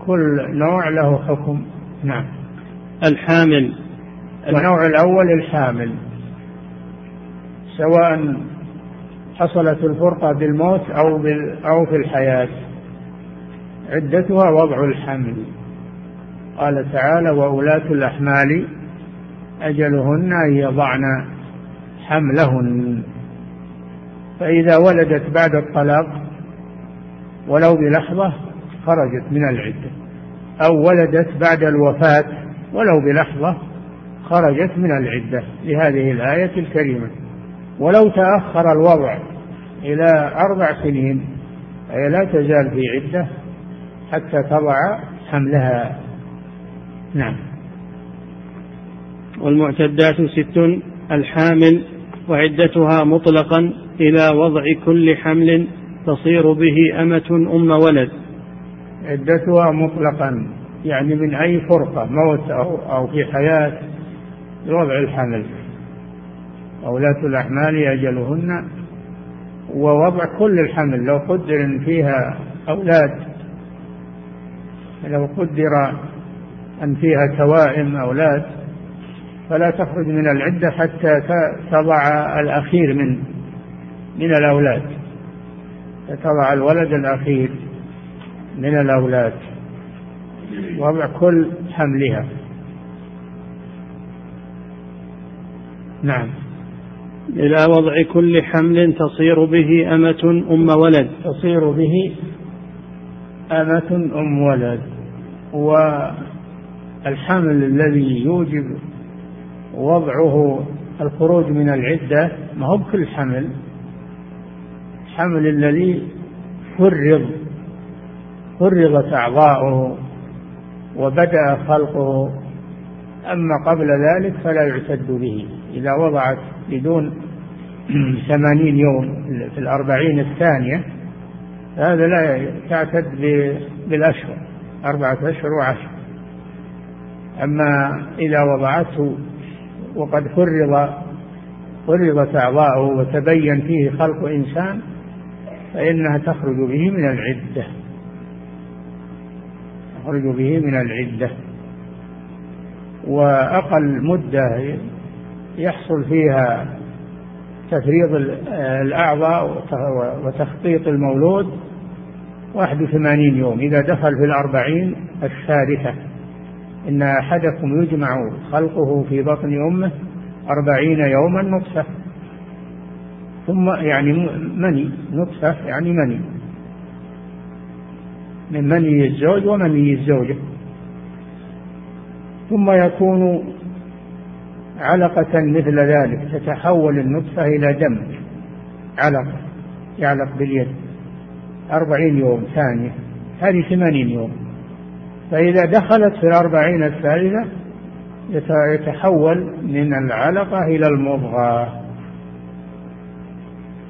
كل نوع له حكم. نعم. الحامل. النوع الأول الحامل. سواء حصلت الفرقة بالموت أو أو في الحياة. عدتها وضع الحمل. قال تعالى وأولاة الأحمال أجلهن أن يضعن حملهن. فإذا ولدت بعد الطلاق ولو بلحظة خرجت من العدة. أو ولدت بعد الوفاة ولو بلحظة خرجت من العدة. لهذه الآية الكريمة. ولو تأخر الوضع إلى أربع سنين أي لا تزال في عدة حتى تضع حملها. نعم. والمعتدات ست الحامل وعدتها مطلقا إلى وضع كل حمل تصير به أمة أم ولد. عدتها مطلقا يعني من أي فرقة موت أو, أو في حياة لوضع الحمل. أولاة الأحمال أجلهن ووضع كل الحمل لو قدر إن فيها أولاد لو قدر أن فيها توائم أولاد فلا تخرج من العدة حتى تضع الأخير من من الأولاد. تضع الولد الأخير من الأولاد. وضع كل حملها. نعم. إلى وضع كل حمل تصير به أمة أم ولد. تصير به أمة أم ولد. والحمل الذي يوجب وضعه الخروج من العدة ما هو بكل حمل. الحمل الذي فرض فرضت أعضاؤه وبدأ خلقه. أما قبل ذلك فلا يعتد به. إذا وضعت بدون ثمانين يوم في الأربعين الثانية هذا لا تعتد بالأشهر أربعة أشهر وعشر. أما إذا وضعته وقد فرض فرضت أعضاؤه وتبين فيه خلق إنسان فإنها تخرج به من العدة. تخرج به من العدة. وأقل مدة يحصل فيها تفريض الأعضاء وتخطيط المولود واحد وثمانين يوم. إذا دخل في الأربعين الثالثة إن أحدكم يجمع خلقه في بطن أمه أربعين يوما نطفة. ثم يعني مني نطفة يعني مني. من مني الزوج ومني الزوجة. ثم يكون علقة مثل ذلك تتحول النطفة إلى دم. علقة يعلق باليد. أربعين يوم ثانية. هذه ثمانين يوم. فإذا دخلت في الأربعين الثالثة يتحول من العلقة إلى المضغة.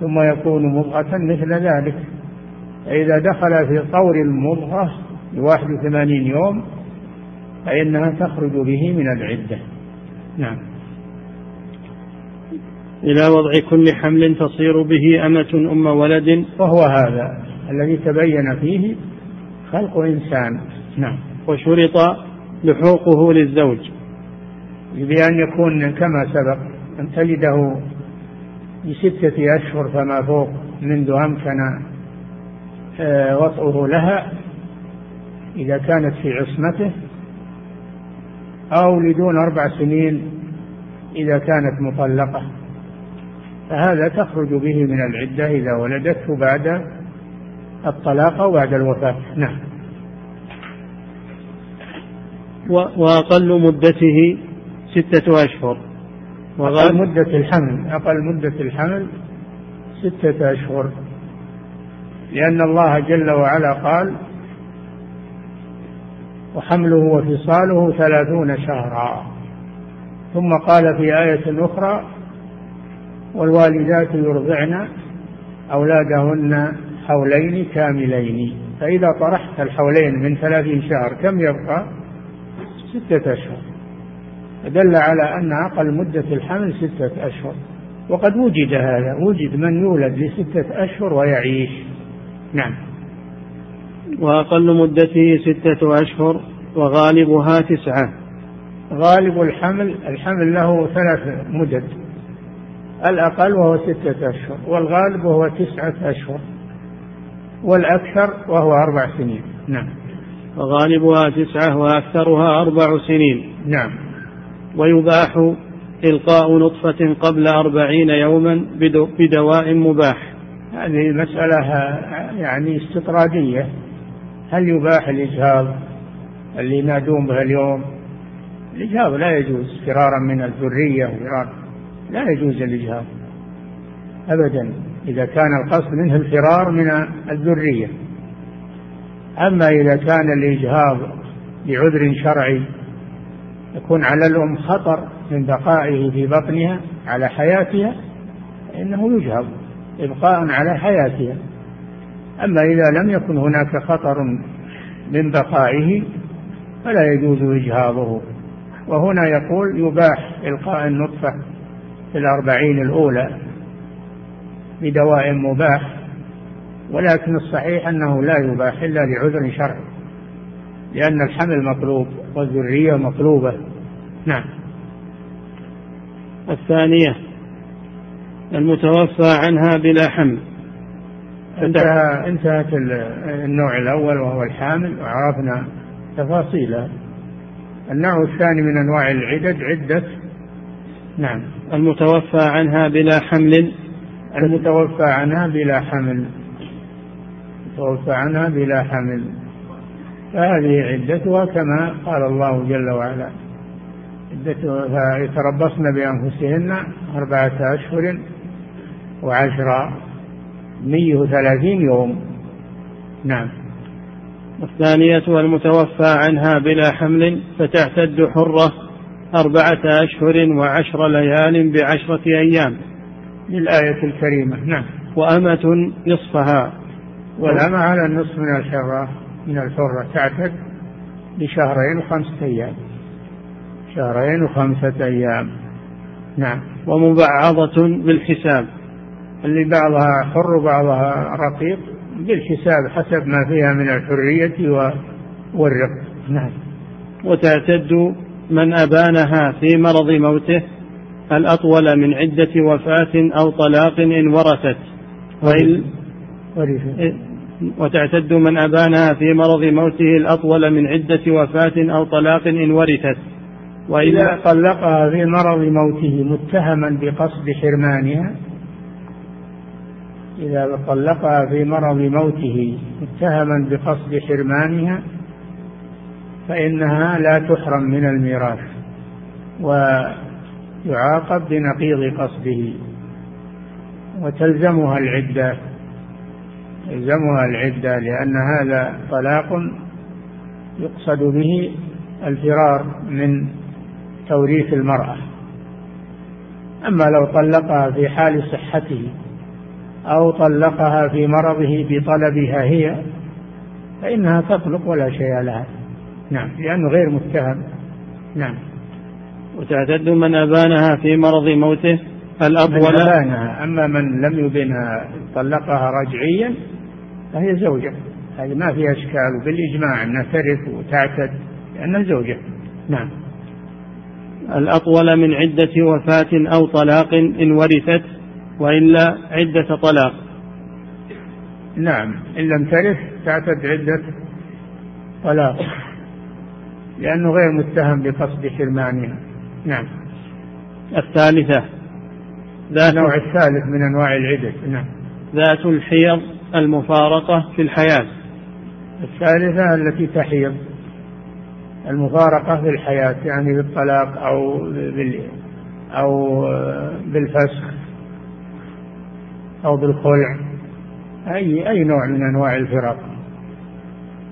ثم يكون مضغة مثل ذلك. فإذا دخل في طور المضغة لواحد وثمانين يوم فإنها تخرج به من العدة. نعم. إلى وضع كل حمل تصير به أمة أم ولد. وهو هذا الذي تبين فيه خلق إنسان. نعم. وشرط لحوقه للزوج. بأن يكون كما سبق أن تجده بستة أشهر فما فوق منذ أمكن آه، وطئه لها إذا كانت في عصمته أو لدون أربع سنين إذا كانت مطلقة. فهذا تخرج به من العدة إذا ولدته بعد الطلاق أو بعد الوفاة. نعم. وأقل مدته ستة أشهر. أقل مدة الحمل أقل مدة الحمل ستة أشهر. لأن الله جل وعلا قال وحمله وفصاله ثلاثون شهرا. ثم قال في آية أخرى والوالدات يرضعن أولادهن حولين كاملين. فإذا طرحت الحولين من ثلاثين شهر كم يبقى؟ ستة أشهر. دل على أن أقل مدة الحمل ستة أشهر. وقد وجد هذا وجد من يولد لستة أشهر ويعيش. نعم. وأقل مدته ستة أشهر وغالبها تسعة. غالب الحمل الحمل له ثلاث مدد. الأقل وهو ستة أشهر والغالب وهو تسعة أشهر والأكثر وهو أربع سنين. نعم. وغالبها تسعة وأكثرها أربع سنين. نعم. ويباح إلقاء نطفة قبل أربعين يوما بدواء مباح. هذه مسألة يعني استطرادية. هل يباح الإجهاض اللي ينادون به اليوم؟ الإجهاض لا يجوز فرارا من الذرية وفرارا. لا يجوز الإجهاض أبدا. إذا كان القصد منه الفرار من الذرية. أما إذا كان الإجهاض لعذر شرعي يكون على الأم خطر من بقائه في بطنها على حياتها فإنه يجهض إبقاء على حياتها. أما إذا لم يكن هناك خطر من بقائه فلا يجوز إجهاضه. وهنا يقول يباح إلقاء النطفة. في الأربعين الأولى بدواء مباح ولكن الصحيح أنه لا يباح إلا لعذر شرعي لأن الحمل مطلوب والذرية مطلوبة. نعم. الثانية المتوفى عنها بلا حمل. انتهى انتهت النوع الأول وهو الحامل وعرفنا تفاصيله النوع الثاني من أنواع العدد عدة. نعم. المتوفى عنها بلا حمل. المتوفى عنها بلا حمل. المتوفى عنها بلا حمل. فهذه عدتها كما قال الله جل وعلا. عدتها يتربصن بأنفسهن أربعة أشهر وعشرة مية وثلاثين يوم. نعم. الثانية المتوفى عنها بلا حمل فتعتد حرة. أربعة أشهر وعشر ليال بعشرة أيام. للآية الكريمة نعم. وأمة نصفها. والأمة على النصف من الحرة من الحرة تعتد بشهرين وخمسة أيام. شهرين وخمسة أيام. نعم. ومبعضة بالحساب. اللي بعضها حر وبعضها رقيق بالحساب حسب ما فيها من الحرية والرق. نعم. وتعتد من أبانها في مرض موته الأطول من عدة وفاة أو طلاق إن ورثت. وإن وتعتد من أبانها في مرض موته الأطول من عدة وفاة أو طلاق إن ورثت. وإذا طلقها في مرض موته متهما بقصد حرمانها إذا طلقها في مرض موته متهما بقصد حرمانها فإنها لا تحرم من الميراث ويعاقب بنقيض قصده وتلزمها العدة يلزمها العدة لأن هذا طلاق يقصد به الفرار من توريث المرأة. أما لو طلقها في حال صحته أو طلقها في مرضه بطلبها هي فإنها تطلق ولا شيء لها. نعم. لأنه غير متهم. نعم. وتعتد من أبانها في مرض موته؟ الأب ولا؟ أبانها. أما من لم يبنها طلقها رجعيا فهي زوجة. هذه ما فيها إشكال بالإجماع أنها ترث وتعتد لأنها زوجة. نعم. الأطول من عدة وفاة أو طلاق إن ورثت وإلا عدة طلاق. نعم. إن لم ترث تعتد عدة طلاق. لأنه غير متهم بقصد حرمانها. نعم. الثالثة ذات النوع الثالث من أنواع العدد نعم. ذات الحيض المفارقة في الحياة. الثالثة التي تحيض المفارقة في الحياة يعني بالطلاق أو بال أو بالفسخ أو بالخلع. أي أي نوع من أنواع الفراق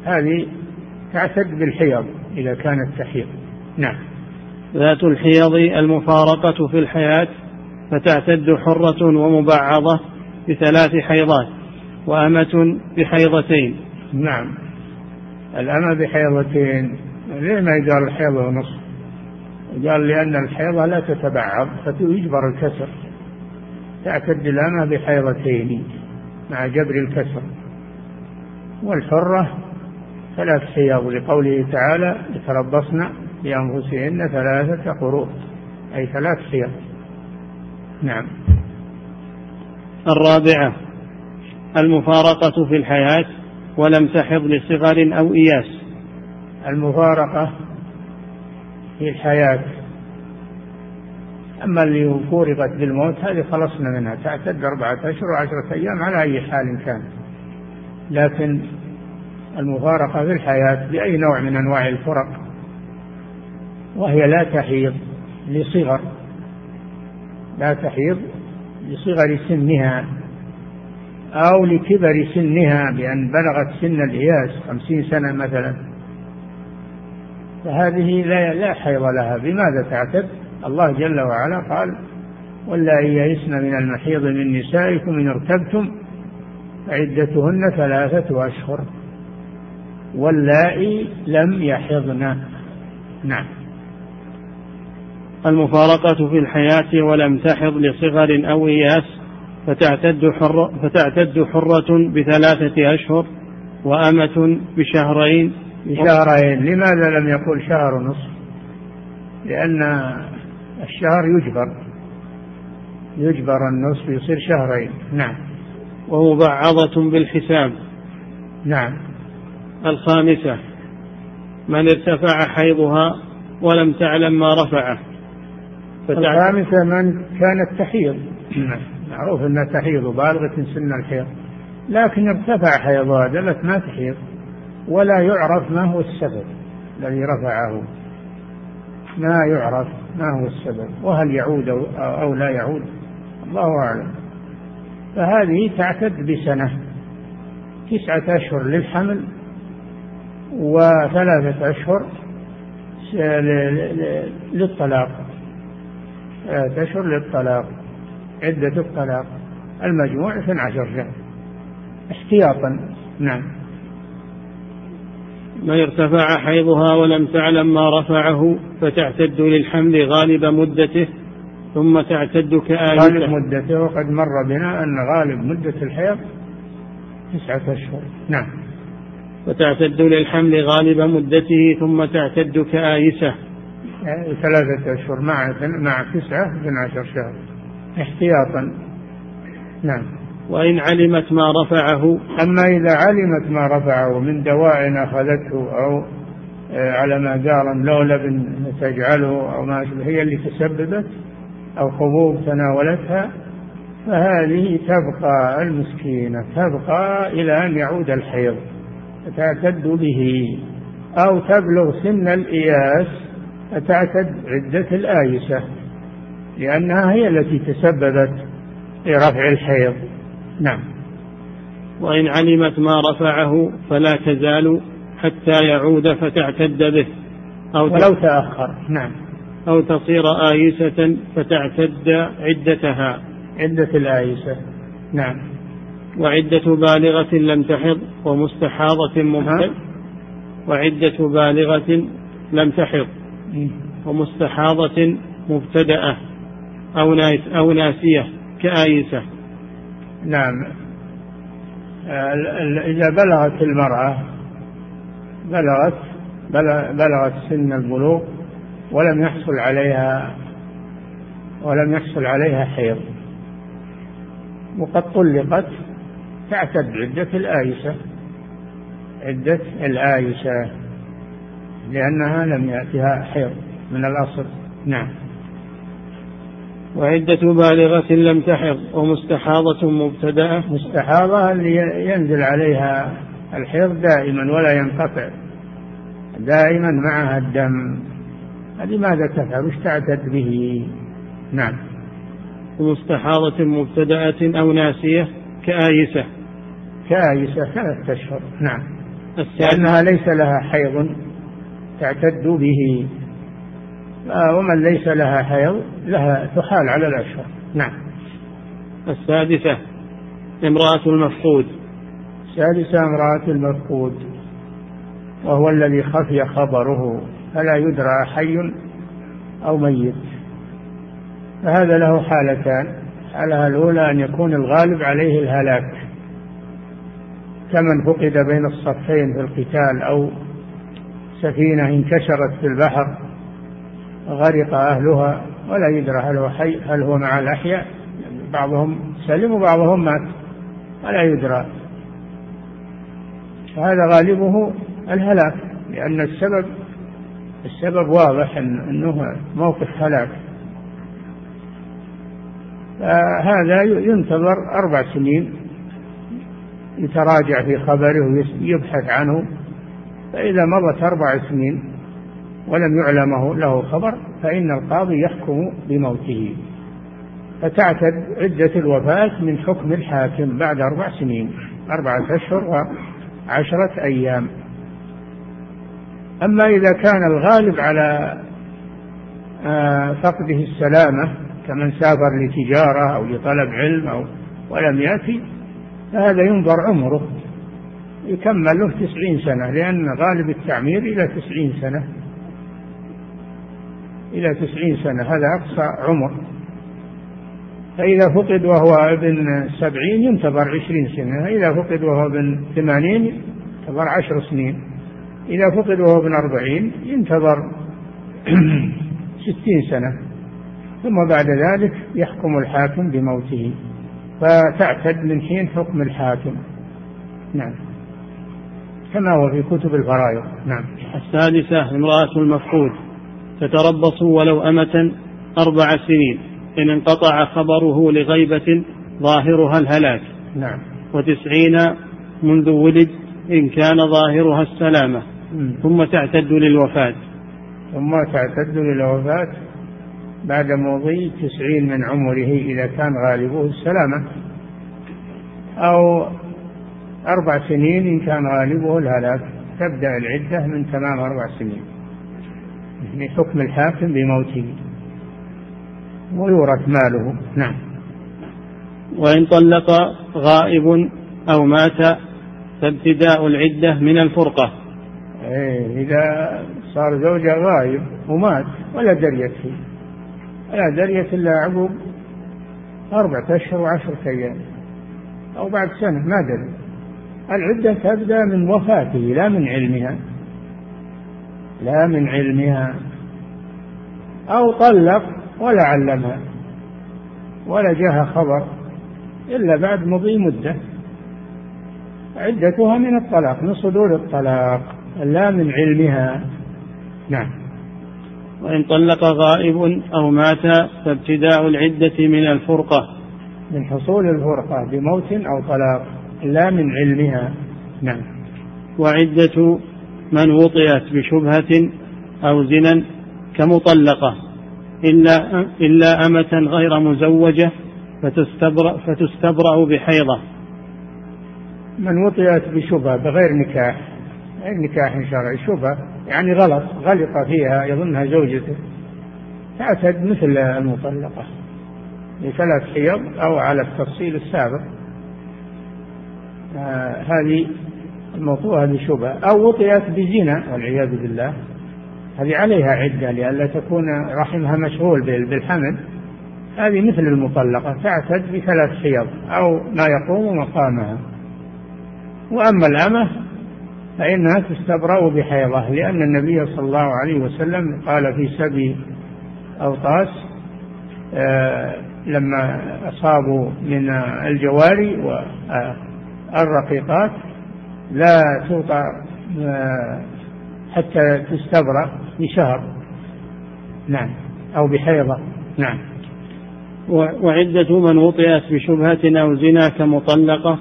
هذه تعتد بالحيض. إذا كانت تحيض نعم. ذات الحيض المفارقة في الحياة فتعتد حرة ومبعضة بثلاث حيضات وأمة بحيضتين. نعم. الأمة بحيضتين ليه ما يقال الحيض ونصف قال لأن الحيضة لا تتبعض فيجبر الكسر. تعتد الأمة بحيضتين مع جبر الكسر. والحرة ثلاث حيض لقوله تعالى يتربصن بأنفسهن ثلاثة قروء. أي ثلاث حيض نعم. الرابعة المفارقة في الحياة ولم تحض لصغر أو إياس. المفارقة في الحياة. أما اللي فورقت بالموت هذه خلصنا منها تعتد أربعة أشهر وعشرة أيام على أي حال كان. لكن المفارقة في الحياة بأي نوع من أنواع الفرق وهي لا تحيض لصغر لا تحيض لصغر سنها أو لكبر سنها بأن بلغت سن الإياس خمسين سنة مثلا. فهذه لا لا حيض لها. بماذا تعتد؟ الله جل وعلا قال واللائي يئسن من المحيض من نسائكم إن ارتبتم فعدتهن ثلاثة أشهر. واللائي لم يحضن. نعم. المفارقة في الحياة ولم تحض لصغر أو إياس فتعتد حر فتعتد حرة بثلاثة أشهر وأمة بشهرين. بشهرين. لماذا لم يقول شهر ونصف؟ لأن الشهر يجبر. يجبر النصف يصير شهرين. نعم. ومبعضة بالحساب. نعم. الخامسة من ارتفع حيضها ولم تعلم ما رفعه. الخامسة من كانت تحيض. (clears throat) معروف أنها تحيض وبالغة سن الحيض. لكن ارتفع حيضها دلت ما تحيض ولا يعرف ما هو السبب الذي رفعه. ما يعرف ما هو السبب وهل يعود أو لا يعود. الله أعلم. فهذه تعتد بسنة تسعة أشهر للحمل. وثلاثة أشهر للطلاق. ثلاثة أشهر للطلاق عدة الطلاق. المجموع 12 شهر احتياطا. نعم. من ارتفع حيضها ولم تعلم ما رفعه فتعتد للحمل غالب مدته ثم تعتد كآية غالب مدته وقد مر بنا أن غالب مدة الحيض تسعة أشهر. نعم. وتعتد للحمل غالب مدته ثم تعتد كآيسة. ثلاثة أشهر مع مع تسعة 12 شهر. احتياطا. نعم. وإن علمت ما رفعه. أما إذا علمت ما رفعه من دواء أخذته أو آه، على ما قال لولب تجعله أو ما هي اللي تسببت أو حبوب تناولتها فهذه تبقى المسكينة تبقى إلى أن يعود الحيض. فتعتد به أو تبلغ سن الإياس فتعتد عدة الآيسة لأنها هي التي تسببت في رفع الحيض. نعم. وإن علمت ما رفعه فلا تزال حتى يعود فتعتد به أو ولو تأخر. نعم. أو تصير آيسة فتعتد عدتها. عدة الآيسة. نعم. وعدة بالغة لم تحض ومستحاضة مبتدأ وعدة بالغة لم تحض ومستحاضة مبتدأة أو ناس أو ناسية كآيسة. نعم. إذا بلغت المرأة بلغت بلغت سن البلوغ ولم يحصل عليها ولم يحصل عليها حيض وقد طلقت تعتد عدة الآيسة. عدة الآيسة. لأنها لم يأتها حيض من الأصل. نعم. وعدة بالغة لم تحض ومستحاضة مبتدأة. مستحاضة اللي ينزل عليها الحيض دائما ولا ينقطع. دائما معها الدم. هذه ماذا تفعل؟ وش تعتد به؟ نعم. ومستحاضة مبتدأة أو ناسية؟ كآيسة. كآيسة ثلاثة أشهر نعم. لأنها ليس لها حيض تعتد به. ومن ليس لها حيض لها تحال على الأشهر نعم. السادسة امرأة المفقود. السادسة امرأة المفقود. وهو الذي خفي خبره فلا يدرى حي أو ميت. فهذا له حالتان. الحالة الأولى أن يكون الغالب عليه الهلاك كمن فقد بين الصفين في القتال أو سفينة انكسرت في البحر غرق أهلها ولا يدرى هل هو حي هل هو مع الأحياء بعضهم سلم وبعضهم مات ولا يدرى. فهذا غالبه الهلاك لأن السبب السبب واضح أنه موقف هلاك. فهذا ينتظر أربع سنين يتراجع في خبره ويبحث عنه. فإذا مضت أربع سنين ولم يعلمه له خبر فإن القاضي يحكم بموته. فتعتد عدة الوفاة من حكم الحاكم بعد أربع سنين أربعة أشهر وعشرة أيام. أما إذا كان الغالب على آه، فقده السلامة كمن سافر لتجارة أو لطلب علم أو ولم يأتي فهذا ينظر عمره. يكمل له تسعين سنة لأن غالب التعمير إلى تسعين سنة. إلى تسعين سنة هذا أقصى عمر. فإذا فقد وهو ابن سبعين ينتظر عشرين سنة إذا فقد وهو ابن ثمانين ينتظر عشر سنين. إذا فقد وهو ابن أربعين ينتظر (clears throat) ستين سنة. ثم بعد ذلك يحكم الحاكم بموته فتعتد من حين حكم الحاكم. نعم. كما هو في كتب الفرائض. نعم. السادسة امرأة المفقود. تتربص ولو أمة أربع سنين. إن انقطع خبره لغيبة ظاهرها الهلاك. نعم. وتسعين منذ ولد إن كان ظاهرها السلامة. ثم تعتد للوفاة. ثم تعتد للوفاة. بعد مضي تسعين من عمره إذا كان غالبه السلامة. أو أربع سنين إن كان غالبه الهلاك. تبدأ العدة من تمام أربع سنين. لحكم الحاكم بموته. ويورث ماله. نعم. وإن طلق غائب أو مات فابتداء العدة من الفرقة. إيه إذا صار زوجة غايب ومات ولا دريت فيه. ولا دريت إلا عقب أربعة أشهر وعشرة أيام أو بعد سنة ما دري. العدة تبدأ من وفاته لا من علمها. لا من علمها. أو طلق ولا علمها ولا جاها خبر إلا بعد مضي مدة. عدتها من الطلاق من صدور الطلاق لا من علمها. نعم. وإن طلق غائب أو مات فابتداء العدة من الفرقة. من حصول الفرقة بموت أو طلاق لا من علمها. نعم. وعدة من وطئت بشبهة أو زنا كمطلقة إلا إلا أمة غير مزوجة فتستبرأ فتستبرأ بحيضة. من وطئت بشبهة بغير نكاح. نكاح شرعي شبهة يعني غلط غلط فيها يظنها زوجته. تعتد مثل المطلقة. لثلاث حيض أو على التفصيل السابق. آه هذه شبهة أو وطئت بزنا والعياذ بالله. هذه عليها عدة لئلا تكون رحمها مشغول بالحمل. هذه مثل المطلقة. تعتد بثلاث حيض أو ما يقوم مقامها. وأما الأمة فإنها تستبرأ بحيضة لأن النبي صلى الله عليه وسلم قال في سبي أوطاس آه لما أصابوا من الجواري والرقيقات لا توطى آه حتى تستبرأ بشهر. نعم أو بحيضة. نعم. وعدة من وطئت بشبهة أو زنا كمطلقة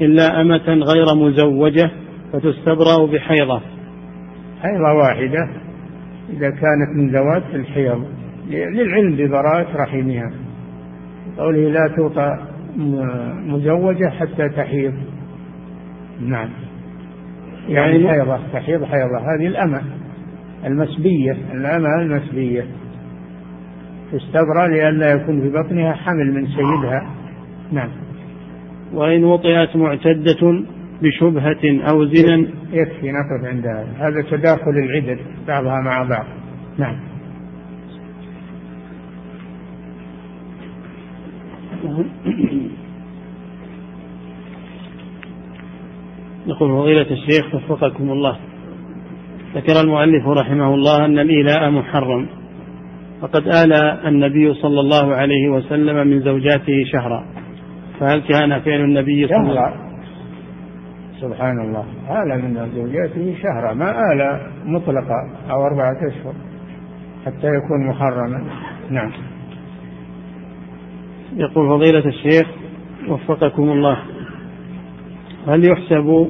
إلا أمة غير مزوجة فتستبرأ بحيضة. حيضة واحدة إذا كانت من ذوات الحيض. للعلم ببراءة رحمها. قوله لا توطى مزوجة حتى تحيض. نعم. يعني حيضة تحيض حيضة. هذه الأمة المسبية الأمة المسبية. تستبرأ لئلا يكون في بطنها حمل من سيدها. نعم. وإن وطئت معتدة بشبهة أو زنا. يكفي نقف عند هذا هذا تداخل العدد بعضها مع بعض. نعم. يقول فضيلة الشيخ وفقكم الله. ذكر المؤلف رحمه الله أن الإيلاء محرم وقد آلى النبي صلى الله عليه وسلم من زوجاته شهرا. فهل كان فعل النبي صلى الله عليه وسلم سبحان الله آل من زوجاته شهرا ما آل مطلقا أو أربعة أشهر حتى يكون محرما. نعم. يقول فضيلة الشيخ وفقكم الله هل يحسب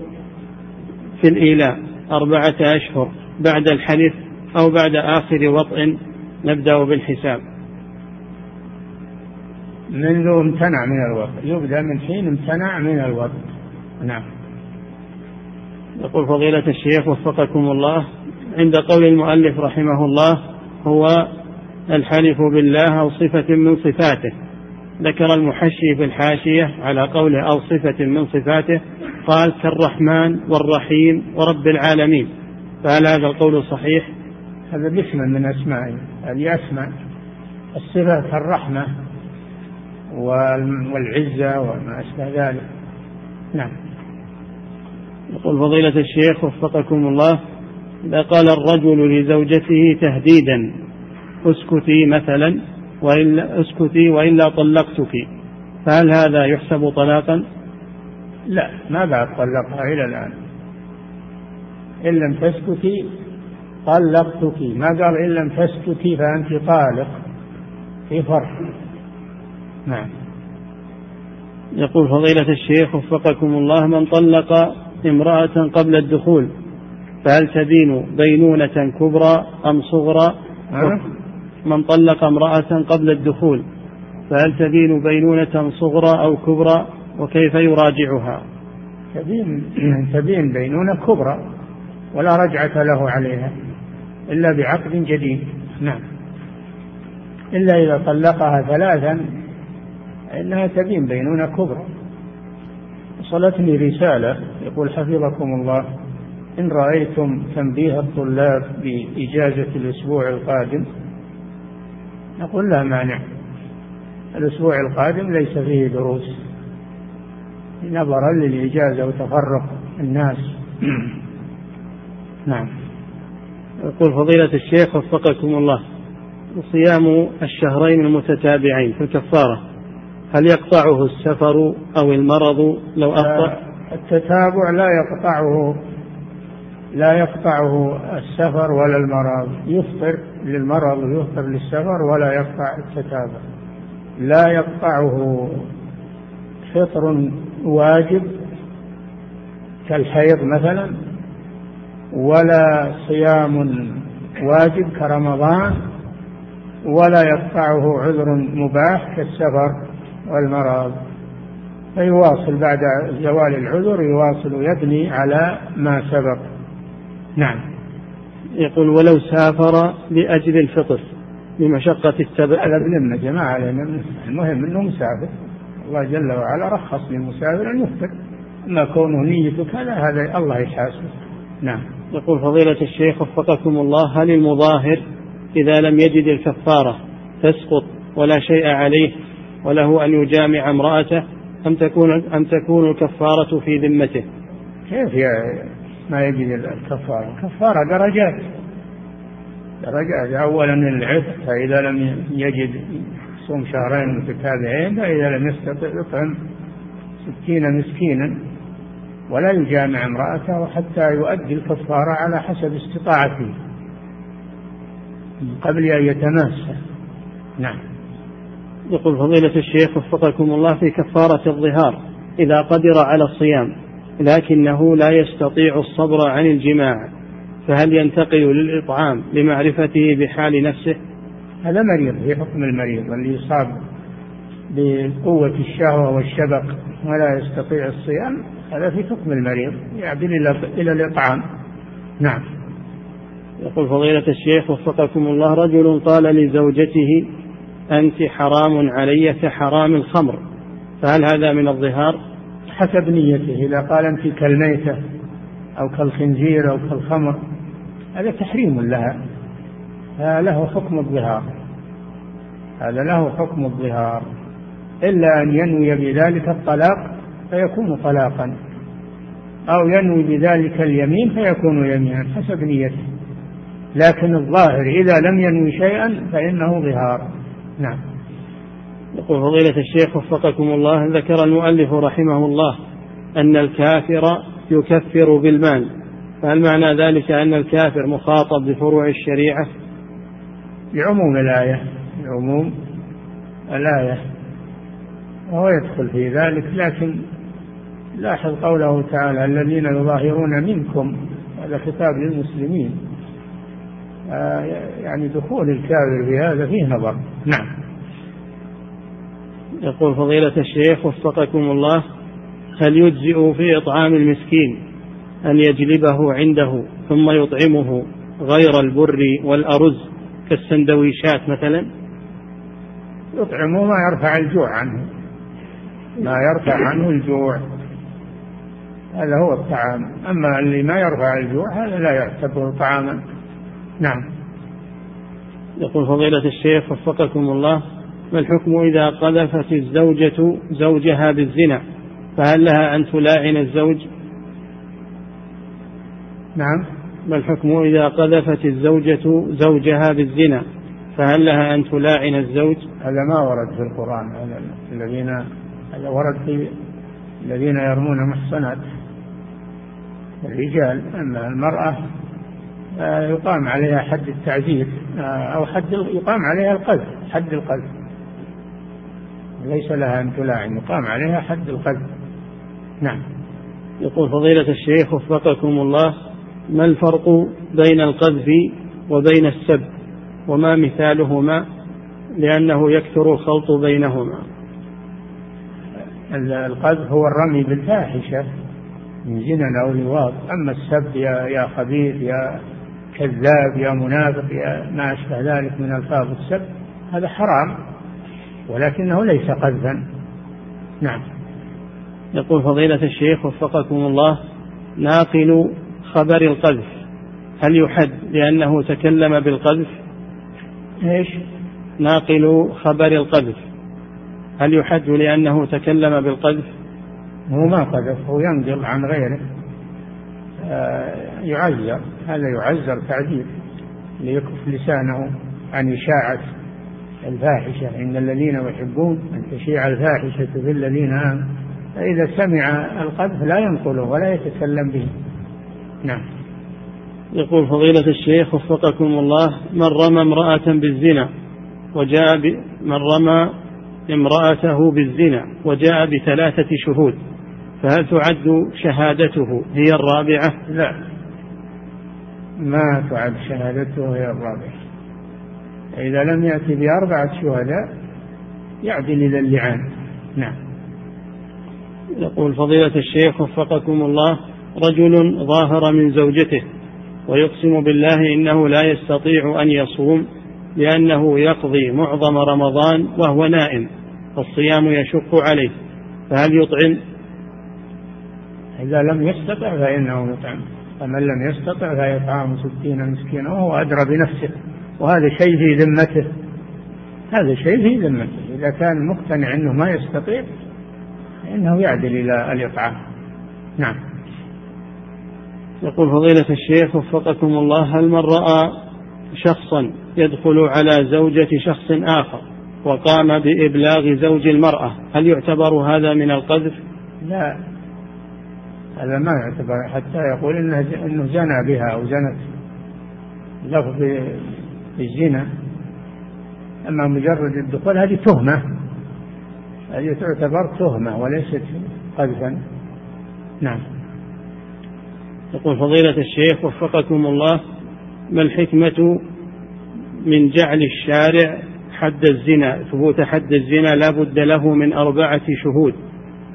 في الإيلاء أربعة أشهر بعد الحلف أو بعد آخر وطء؟ نبدأ بالحساب. منذ امتنع من الوطء. يبدأ من حين امتنع من الوطء. نعم. يقول فضيلة الشيخ وفقكم الله عند قول المؤلف رحمه الله هو الحلف بالله أو صفة من صفاته. ذكر المحشي في الحاشية على قوله أو صفة من صفاته قال كالرحمن والرحيم ورب العالمين. فهل هذا القول صحيح؟ هذا باسم من أسمائه هذه أسماء. الصفة كالرحمة والعزة وما أشبه ذلك. نعم. يقول فضيلة الشيخ وفقكم الله إذا قال الرجل لزوجته تهديدا أسكتي مثلا وإلا أسكتي وإلا طلقتك فهل هذا يحسب طلاقا؟ لا ما بعد طلقها إلى الآن. إن لم تسكتي طلقتك. ما قال إن لم تسكتي فأنت طالق. في فرق. نعم. يقول فضيلة الشيخ وفقكم الله من طلق امرأة قبل الدخول فهل تدين بينونة كبرى أم صغرى؟ أه؟ من طلق امرأة قبل الدخول فهل تدين بينونة صغرى أو كبرى؟ وكيف يراجعها؟ تدين تدين بينونة كبرى ولا رجعة له عليها إلا بعقد جديد. نعم. إلا إذا طلقها ثلاثا إنها تدين بينونة كبرى. وصلتني رسالة يقول حفظكم الله إن رأيتم تنبيه الطلاب بإجازة الأسبوع القادم نقول لا مانع الأسبوع القادم ليس فيه دروس نظرا للإجازة وتفرق الناس. (clears throat) نعم. يقول فضيلة الشيخ وفقكم الله صيام الشهرين المتتابعين في الكفارة هل يقطعه السفر أو المرض لو أخطأ؟ التتابع لا يقطعه لا يقطعه السفر ولا المرض. يفطر للمرض ويفطر للسفر ولا يقطع التتابع. لا يقطعه فطر واجب كالحيض مثلا ولا صيام واجب كرمضان ولا يقطعه عذر مباح كالسفر. والمرض. فيواصل بعد زوال العذر يواصل يبني على ما سبق. نعم. يقول ولو سافر لأجل الفطر لمشقة التبع. هذا بلمة جماعة المهم أنه مسافر. الله جل وعلا رخص للمسافر أن يفطر. أما كونه نيته كذا هذا الله يحاسبه. نعم. يقول فضيلة الشيخ وفقكم الله هل المظاهر إذا لم يجد الكفارة تسقط ولا شيء عليه وله أن يجامع امرأته أم تكون أم تكون الكفارة في ذمته؟ كيف يا ما يجد الكفارة؟ الكفارة درجات درجات أولا العتق فإذا لم يجد صوم شهرين متتابعين فإذا لم يستطع يطعم ستين مسكينا ولا يجامع امرأته حتى يؤدي الكفارة على حسب استطاعته قبل أن يتماسى نعم يقول فضيلة الشيخ وفقكم الله في كفارة الظهار إذا قدر على الصيام لكنه لا يستطيع الصبر عن الجماع فهل ينتقل للإطعام لمعرفته بحال نفسه؟ هذا مريض في حكم المريض اللي يصاب بقوة الشهوة والشبق ولا يستطيع الصيام هذا في حكم المريض يعدل إلى الإطعام. نعم. يقول فضيلة الشيخ وفقكم الله رجل قال لزوجته أنت حرام علي كحرام الخمر. فهل هذا من الظهار؟ حسب نيته إذا قال أنت كالميتة أو كالخنزير أو كالخمر هذا تحريم لها. هذا له حكم الظهار. هذا له حكم الظهار. إلا أن ينوي بذلك الطلاق فيكون طلاقا. أو ينوي بذلك اليمين فيكون يمينا حسب نيته. لكن الظاهر إذا لم ينوي شيئا فإنه ظهار. نعم. يقول فضيلة الشيخ وفقكم الله ذكر المؤلف رحمه الله أن الكافر يكفر بالمال. فهل معنى ذلك أن الكافر مخاطب بفروع الشريعة؟ بعموم الآية بعموم الآية وهو يدخل في ذلك لكن لاحظ قوله تعالى الذين يظاهرون منكم هذا خطاب للمسلمين. يعني دخول الكافر في هذا فيه نظر. نعم. يقول فضيلة الشيخ وفقكم الله هل يجزئ في إطعام المسكين أن يجلبه عنده ثم يطعمه غير البر والأرز كالسندويشات مثلا؟ يطعمه ما يرفع الجوع عنه. ما يرفع عنه الجوع. هذا هو الطعام. أما اللي ما يرفع الجوع هذا لا يعتبر طعاما. نعم. يقول فضيلة الشيخ وفقكم الله ما الحكم إذا قذفت الزوجة زوجها بالزنا؟ فهل لها أن تلاعن الزوج؟ نعم. ما الحكم إذا قذفت الزوجة زوجها بالزنا؟ فهل لها أن تلاعن الزوج؟ هذا ما ورد في القرآن الذين هذا ورد في الذين يرمون محصنات. الرجال أما المرأة يقام عليها حد التعذيب آه، أو حد يقام عليها القذف حد القذف. ليس لها أن تلاعن يقام عليها حد القذف. نعم. يقول فضيلة الشيخ وفقكم الله ما الفرق بين القذف وبين السب؟ وما مثالهما؟ لأنه يكثر الخلط بينهما. القذف هو الرمي بالفاحشة من زنا أو لواط. أما السب يا يا خبيث يا كذاب يا منافق يا ما أشبه ذلك من ألفاظ السب هذا حرام ولكنه ليس قذفا. نعم. يقول فضيلة الشيخ وفقكم الله ناقل خبر القذف هل يحد لأنه تكلم بالقذف؟ إيش؟ ناقل خبر القذف هل يحد لأنه تكلم بالقذف؟ هو ما قذف هو ينقل عن غيره. يعذر هذا يعذر تعذيب ليكف لسانه عن إشاعة الفاحشة. إن الذين يحبون أن تشيع الفاحشة في الذين آمنوا. فإذا سمع القذف لا ينقله ولا يتكلم به. نعم. يقول فضيلة الشيخ وفقكم الله من رمى امرأة بالزنا وجاء. من رمى امرأته بالزنا وجاء بثلاثة شهود. فهل تعد شهادته هي الرابعة؟ لا ما تعد شهادته هي الرابعة إذا لم يأتي بأربعة شهداء يعدل إلى اللعان نعم يقول فضيلة الشيخ وفقكم الله رجل ظاهر من زوجته ويقسم بالله إنه لا يستطيع أن يصوم لأنه يقضي معظم رمضان وهو نائم فالصيام يشق عليه فهل يطعم؟ إذا لم يستطع فإنه يطعم فمن لم يستطع فيطعم ستين مسكينا وهو أدرى بنفسه. وهذا شيء في ذمته. هذا شيء في ذمته. إذا كان مقتنع أنه ما يستطيع فإنه يعدل إلى الإطعام. نعم. يقول فضيلة الشيخ وفقكم الله هل من رأى شخصا يدخل على زوجة شخص آخر وقام بإبلاغ زوج المرأة هل يعتبر هذا من القذف؟ لا. هذا ما يعتبر حتى يقول إنه إنه زنى بها أو زنت لفظ بالزنا. أما مجرد الدخول هذه تهمة. هذه تعتبر تهمة وليست قذفا. نعم. يقول فضيلة الشيخ وفقكم الله ما الحكمة من جعل الشارع حد الزنا ثبوت حد الزنا لا بد له من أربعة شهود؟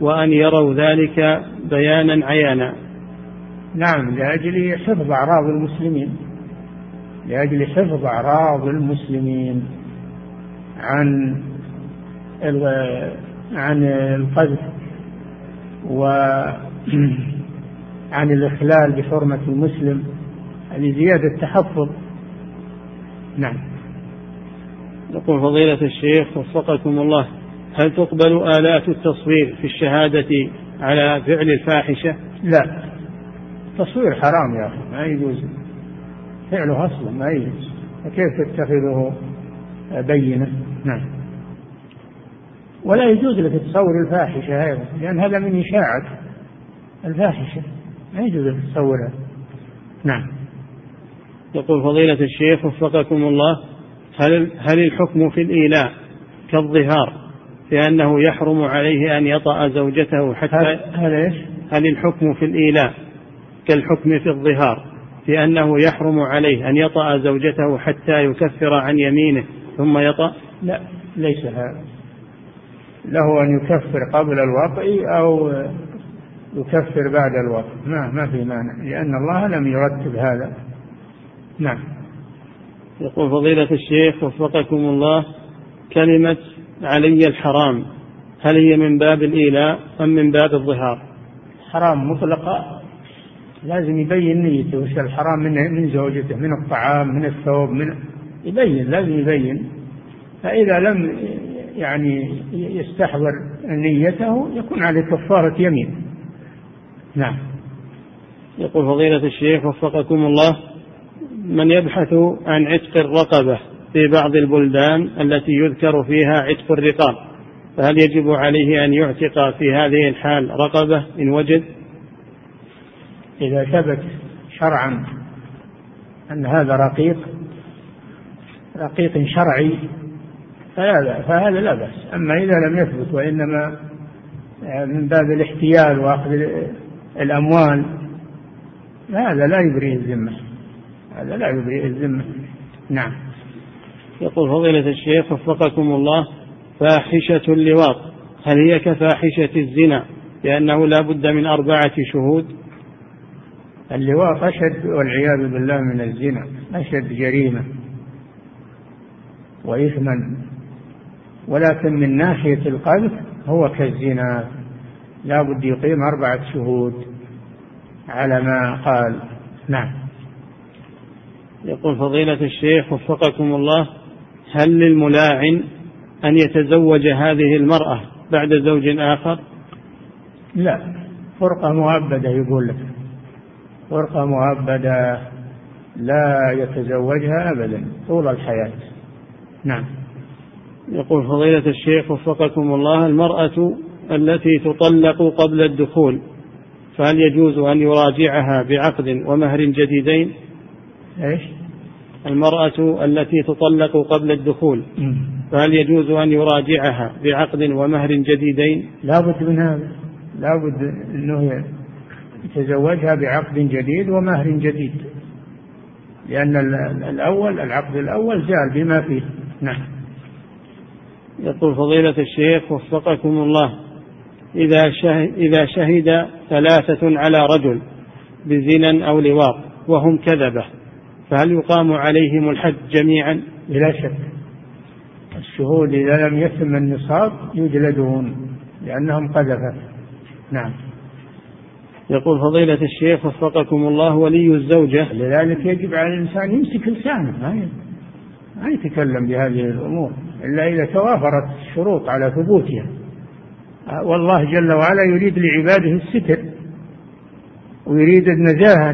وأن يروا ذلك بيانا عيانا. نعم لأجل حفظ أعراض المسلمين. لأجل حفظ أعراض المسلمين عن عن القذف و (clears throat) عن الإخلال بحرمة المسلم. هذه زيادة تحفظ نعم. يقول فضيلة الشيخ وفقكم الله. هل تقبل آلات التصوير في الشهادة على فعل الفاحشة؟ لا. التصوير حرام يا أخي ما يجوز. فعله أصلا ما يجوز. فكيف تتخذه بينة؟ نعم. ولا يجوز لك تصور الفاحشة أيضا لأن هذا من إشاعة الفاحشة. ما يجوز لك تصورها نعم. يقول فضيلة الشيخ وفقكم الله هل هل الحكم في الإيلاء كالظهار؟ في أنه يحرم عليه أن يطأ زوجته حتى هل إيش؟ هل الحكم في الإيلاء كالحكم في الظهار؟ في أنه يحرم عليه أن يطأ زوجته حتى يكفر عن يمينه ثم يطأ؟ لا ليس هذا. له أن يكفر قبل الوطء أو يكفر بعد الوطء ما ما في مانع لأن الله لم يرتب هذا. نعم. يقول فضيلة الشيخ وفقكم الله كلمة علي الحرام. هل هي من باب الإيلاء أم من باب الظهار؟ حرام مطلقة. لازم يبين نيته وش الحرام من من زوجته من الطعام من الثوب من يبين لازم يبين. فإذا لم يعني يستحضر نيته يكون عليه كفارة يمين. نعم. يقول فضيلة الشيخ وفقكم الله من يبحث عن عتق الرقبة في بعض البلدان التي يذكر فيها عتق الرقاب. فهل يجب عليه أن يعتق في هذه الحال رقبة إن وجد؟ إذا ثبت شرعا أن هذا رقيق رقيق شرعي فهذا فهذا لا بأس. أما إذا لم يثبت وإنما من باب الاحتيال وأخذ الأموال هذا لا يبرئ الذمة. هذا لا يبرئ الذمة. نعم. يقول فضيلة الشيخ وفقكم الله فاحشة اللواط هل هي كفاحشة الزنا لأنه لا بد من أربعة شهود؟ اللواط أشد والعياذ بالله من الزنا أشد جريمة وإثما ولكن من ناحية القذف هو كالزنا لا بد يقيم أربعة شهود على ما قال. نعم. يقول فضيلة الشيخ وفقكم الله هل للملاعن أن يتزوج هذه المرأة بعد زوج آخر؟ لا. فرقة مؤبدة يقول لك. فرقة مؤبدة لا يتزوجها أبدا طول الحياة. نعم. يقول فضيلة الشيخ وفقكم الله المرأة التي تطلق قبل الدخول فهل يجوز أن يراجعها بعقد ومهر جديدين؟ إيش؟ المرأة التي تطلق قبل الدخول فهل يجوز أن يراجعها بعقد ومهر جديدين؟ لا بد من هذا. لا بد أنه يتزوجها بعقد جديد ومهر جديد. لأن الأول العقد الأول زال بما فيه. نعم. يقول فضيلة الشيخ وفقكم الله. إذا شهد, إذا شهد ثلاثة على رجل بزنا أو لواط وهم كذبة فهل يقام عليهم الحد جميعا؟ بلا شك. الشهود إذا لم يتم النصاب يجلدون لأنهم قذفة. نعم. يقول فضيلة الشيخ وفقكم الله ولي الزوجة. لذلك يجب على الإنسان يمسك لسانه. ما ما يتكلم بهذه الأمور. إلا إذا توافرت الشروط على ثبوتها. والله جل وعلا يريد لعباده الستر. ويريد النزاهة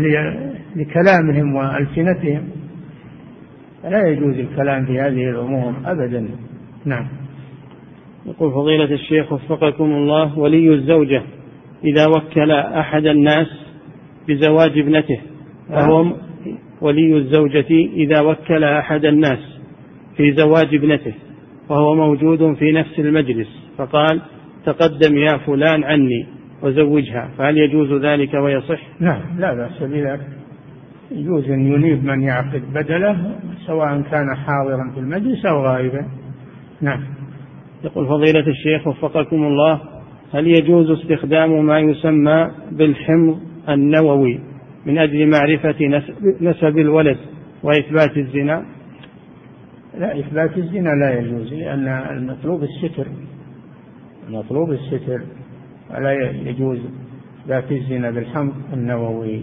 لكلامهم وألسنتهم. فلا يجوز الكلام في هذه الأمور أبدا. نعم. يقول فضيلة الشيخ وفقكم الله ولي الزوجة إذا وكل أحد الناس بزواج ابنته فهو ولي الزوجة إذا وكل أحد الناس في زواج ابنته وهو موجود في نفس المجلس فقال تقدم يا فلان عني وزوجها فهل يجوز ذلك ويصح؟ نعم لا بأس بذلك. يجوز أن ينيب من يعقد بدله سواء كان حاضرا في المجلس أو غائبا. نعم. يقول فضيلة الشيخ وفقكم الله هل يجوز استخدام ما يسمى بالحمض النووي من أجل معرفة نسب الولد وإثبات الزنا؟ لا إثبات الزنا لا يجوز لأن المطلوب الستر. المطلوب الستر ولا يجوز إثبات الزنا بالحمض النووي.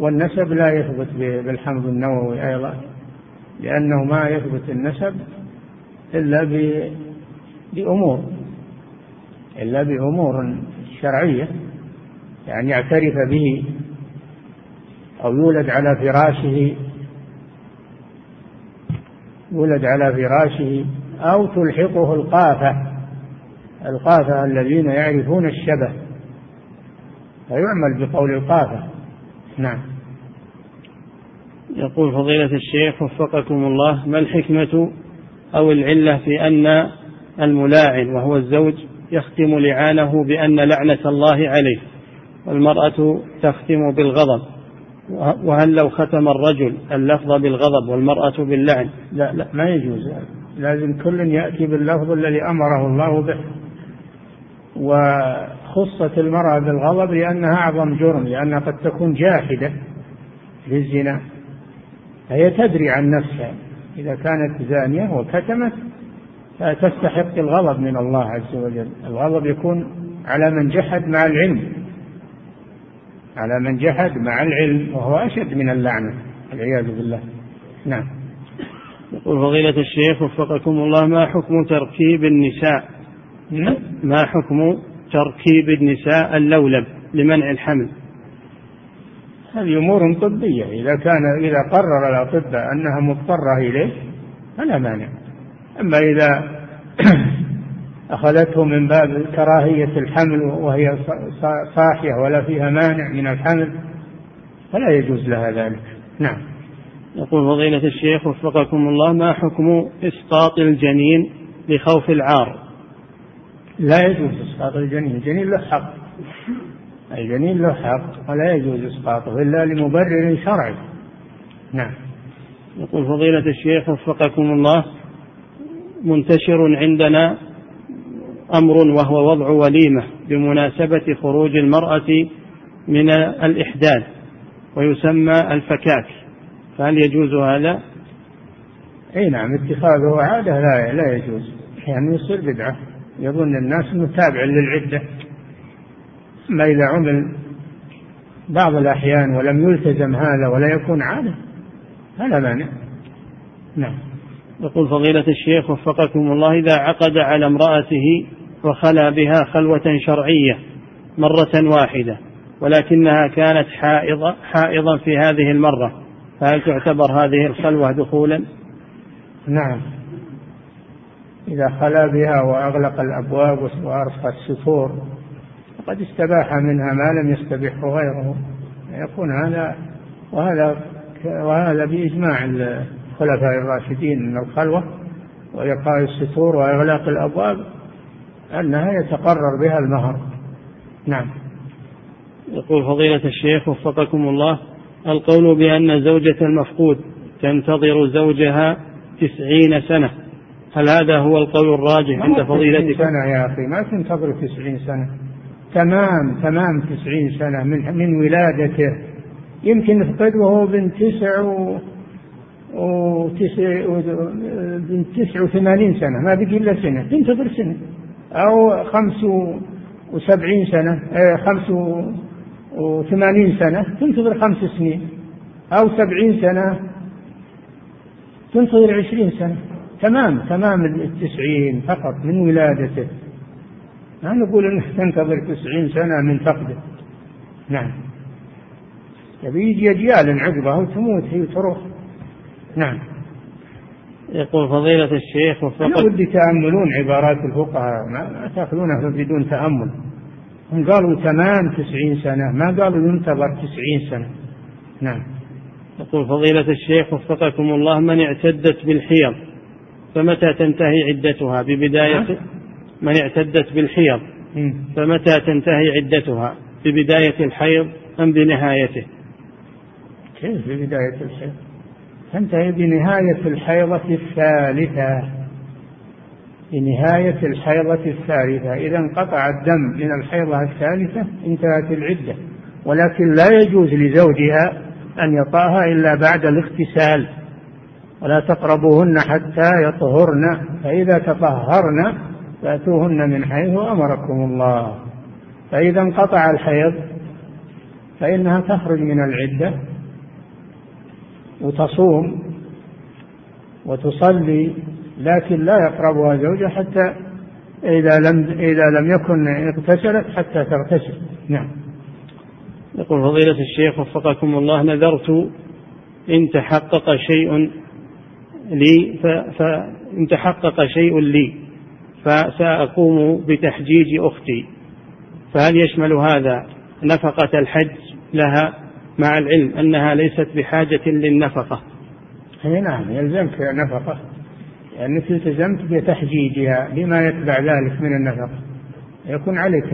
والنسب لا يثبت بالحمض النووي أيضا لأنه ما يثبت النسب إلا بأمور إلا بأمور شرعية يعني يعترف به أو يولد على فراشه يولد على فراشه أو تلحقه القافة القافة الذين يعرفون الشبه فيعمل بقول القافة. نعم. يقول فضيلة الشيخ وفقكم الله ما الحكمة أو العلة في أن الملاعن وهو الزوج يختم لعانه بأن لعنة الله عليه والمرأة تختم بالغضب؟ وهل لو ختم الرجل اللفظ بالغضب والمرأة باللعن؟ لا لا ما يجوز. لازم كل يأتي باللفظ الذي أمره الله به. وخصت المرأة بالغضب لأنها أعظم جرم لأنها قد تكون جاحدة للزنا. فهي تدري عن نفسها. إذا كانت زانية وكتمت فتستحق الغضب من الله عز وجل. الغضب يكون على من جحد مع العلم. على من جحد مع العلم وهو أشد من اللعنة. والعياذ بالله. نعم. يقول فضيلة الشيخ وفقكم الله ما حكم تركيب النساء؟ نعم. ما حكم تركيب النساء اللولب لمنع الحمل. هذه أمور طبية. إذا كان إذا قرر الأطباء أنها مضطرة إليه فلا مانع. أما إذا (clears throat) أخذته من باب كراهية الحمل وهي صاحية ولا فيها مانع من الحمل فلا يجوز لها ذلك. نعم. يقول فضيلة الشيخ وفقكم الله ما حكم إسقاط الجنين لخوف العار؟ لا يجوز إسقاط الجنين الجنين له حق. الجنين له حق ولا يجوز إسقاطه إلا لمبرر شرعي. نعم. يقول فضيلة الشيخ وفقكم الله منتشر عندنا أمر وهو وضع وليمة بمناسبة خروج المرأة من الإحداث ويسمى الفكاك. فهل يجوز هذا؟ أي نعم اتخاذه عادة لا لا يجوز. يعني يصير بدعة. يظن الناس إنه تابع للعدة. أما إذا عمل بعض الأحيان ولم يلتزم هذا ولا يكون عادة فلا مانع. نعم. يقول فضيلة الشيخ وفقكم الله إذا عقد على امرأته وخلا بها خلوة شرعية مرة واحدة ولكنها كانت حائضة حائضا في هذه المرة فهل تعتبر هذه الخلوة دخولا؟ نعم. إذا خلا بها وأغلق الأبواب وأرخى الستور فقد استباح منها ما لم يستبحه غيره. يكون هذا وهذا وهذا بإجماع الخلفاء الراشدين من الخلوة وإيقاع الستور وإغلاق الأبواب أنها يتقرر بها المهر. نعم. يقول فضيلة الشيخ وفقكم الله القول بأن زوجة المفقود تنتظر زوجها تسعين سنة. هل هذا هو القول الراجح عند فضيلتك؟ سنة يا أخي؟ ما تنتظر تسعين سنة. تمام تمام تسعين سنة من من ولادته. يمكن يفقد وهو بن تسع و وتسع بن تسع وثمانين سنة ما بقي إلا سنة. تنتظر سنة. أو خمس وسبعين سنة آه، خمس وثمانين سنة. تنتظر خمس سنين. أو سبعين سنة. تنتظر عشرين سنة. تمام تمام التسعين فقط من ولادته. ما نقول انك تنتظر تسعين سنة من فقده. نعم. يبي يجي أجيال عقبه وتموت هي وتروح نعم. يقول فضيلة الشيخ وفقط أنا ودي تأملون عبارات الفقهاء ما تأخذونها بدون تأمل. هم قالوا تمام تسعين سنة ما قالوا ينتظر تسعين سنة. نعم. يقول فضيلة الشيخ وفقكم الله من اعتدت بالحيض. فمتى تنتهي عدتها؟ ببداية من اعتدت بالحيض. فمتى تنتهي عدتها؟ ببداية الحيض أم بنهايته؟ كيف ببداية الحيض؟ تنتهي بنهاية الحيضة الثالثة. بنهاية الحيضة الثالثة. إذا انقطع الدم من الحيضة الثالثة انتهت العدة. ولكن لا يجوز لزوجها أن يطاها إلا بعد الاغتسال. ولا تقربوهن حتى يطهرن. فإذا تطهرن فأتوهن من حيث أمركم الله. فإذا انقطع الحيض فإنها تخرج من العدة وتصوم وتصلي لكن لا يقربها زوجها حتى إذا لم إذا لم يكن اغتسلت حتى تغتسل. نعم. يقول فضيلة الشيخ وفقكم الله نذرت إن تحقق شيء لي فإن تحقق شيء لي فسأقوم بتحجيج أختي. فهل يشمل هذا نفقة الحج لها مع العلم أنها ليست بحاجة للنفقة؟ إي نعم يلزمك نفقة لأنك التزمت بتحجيجها بما يتبع ذلك من النفقة. يكون عليك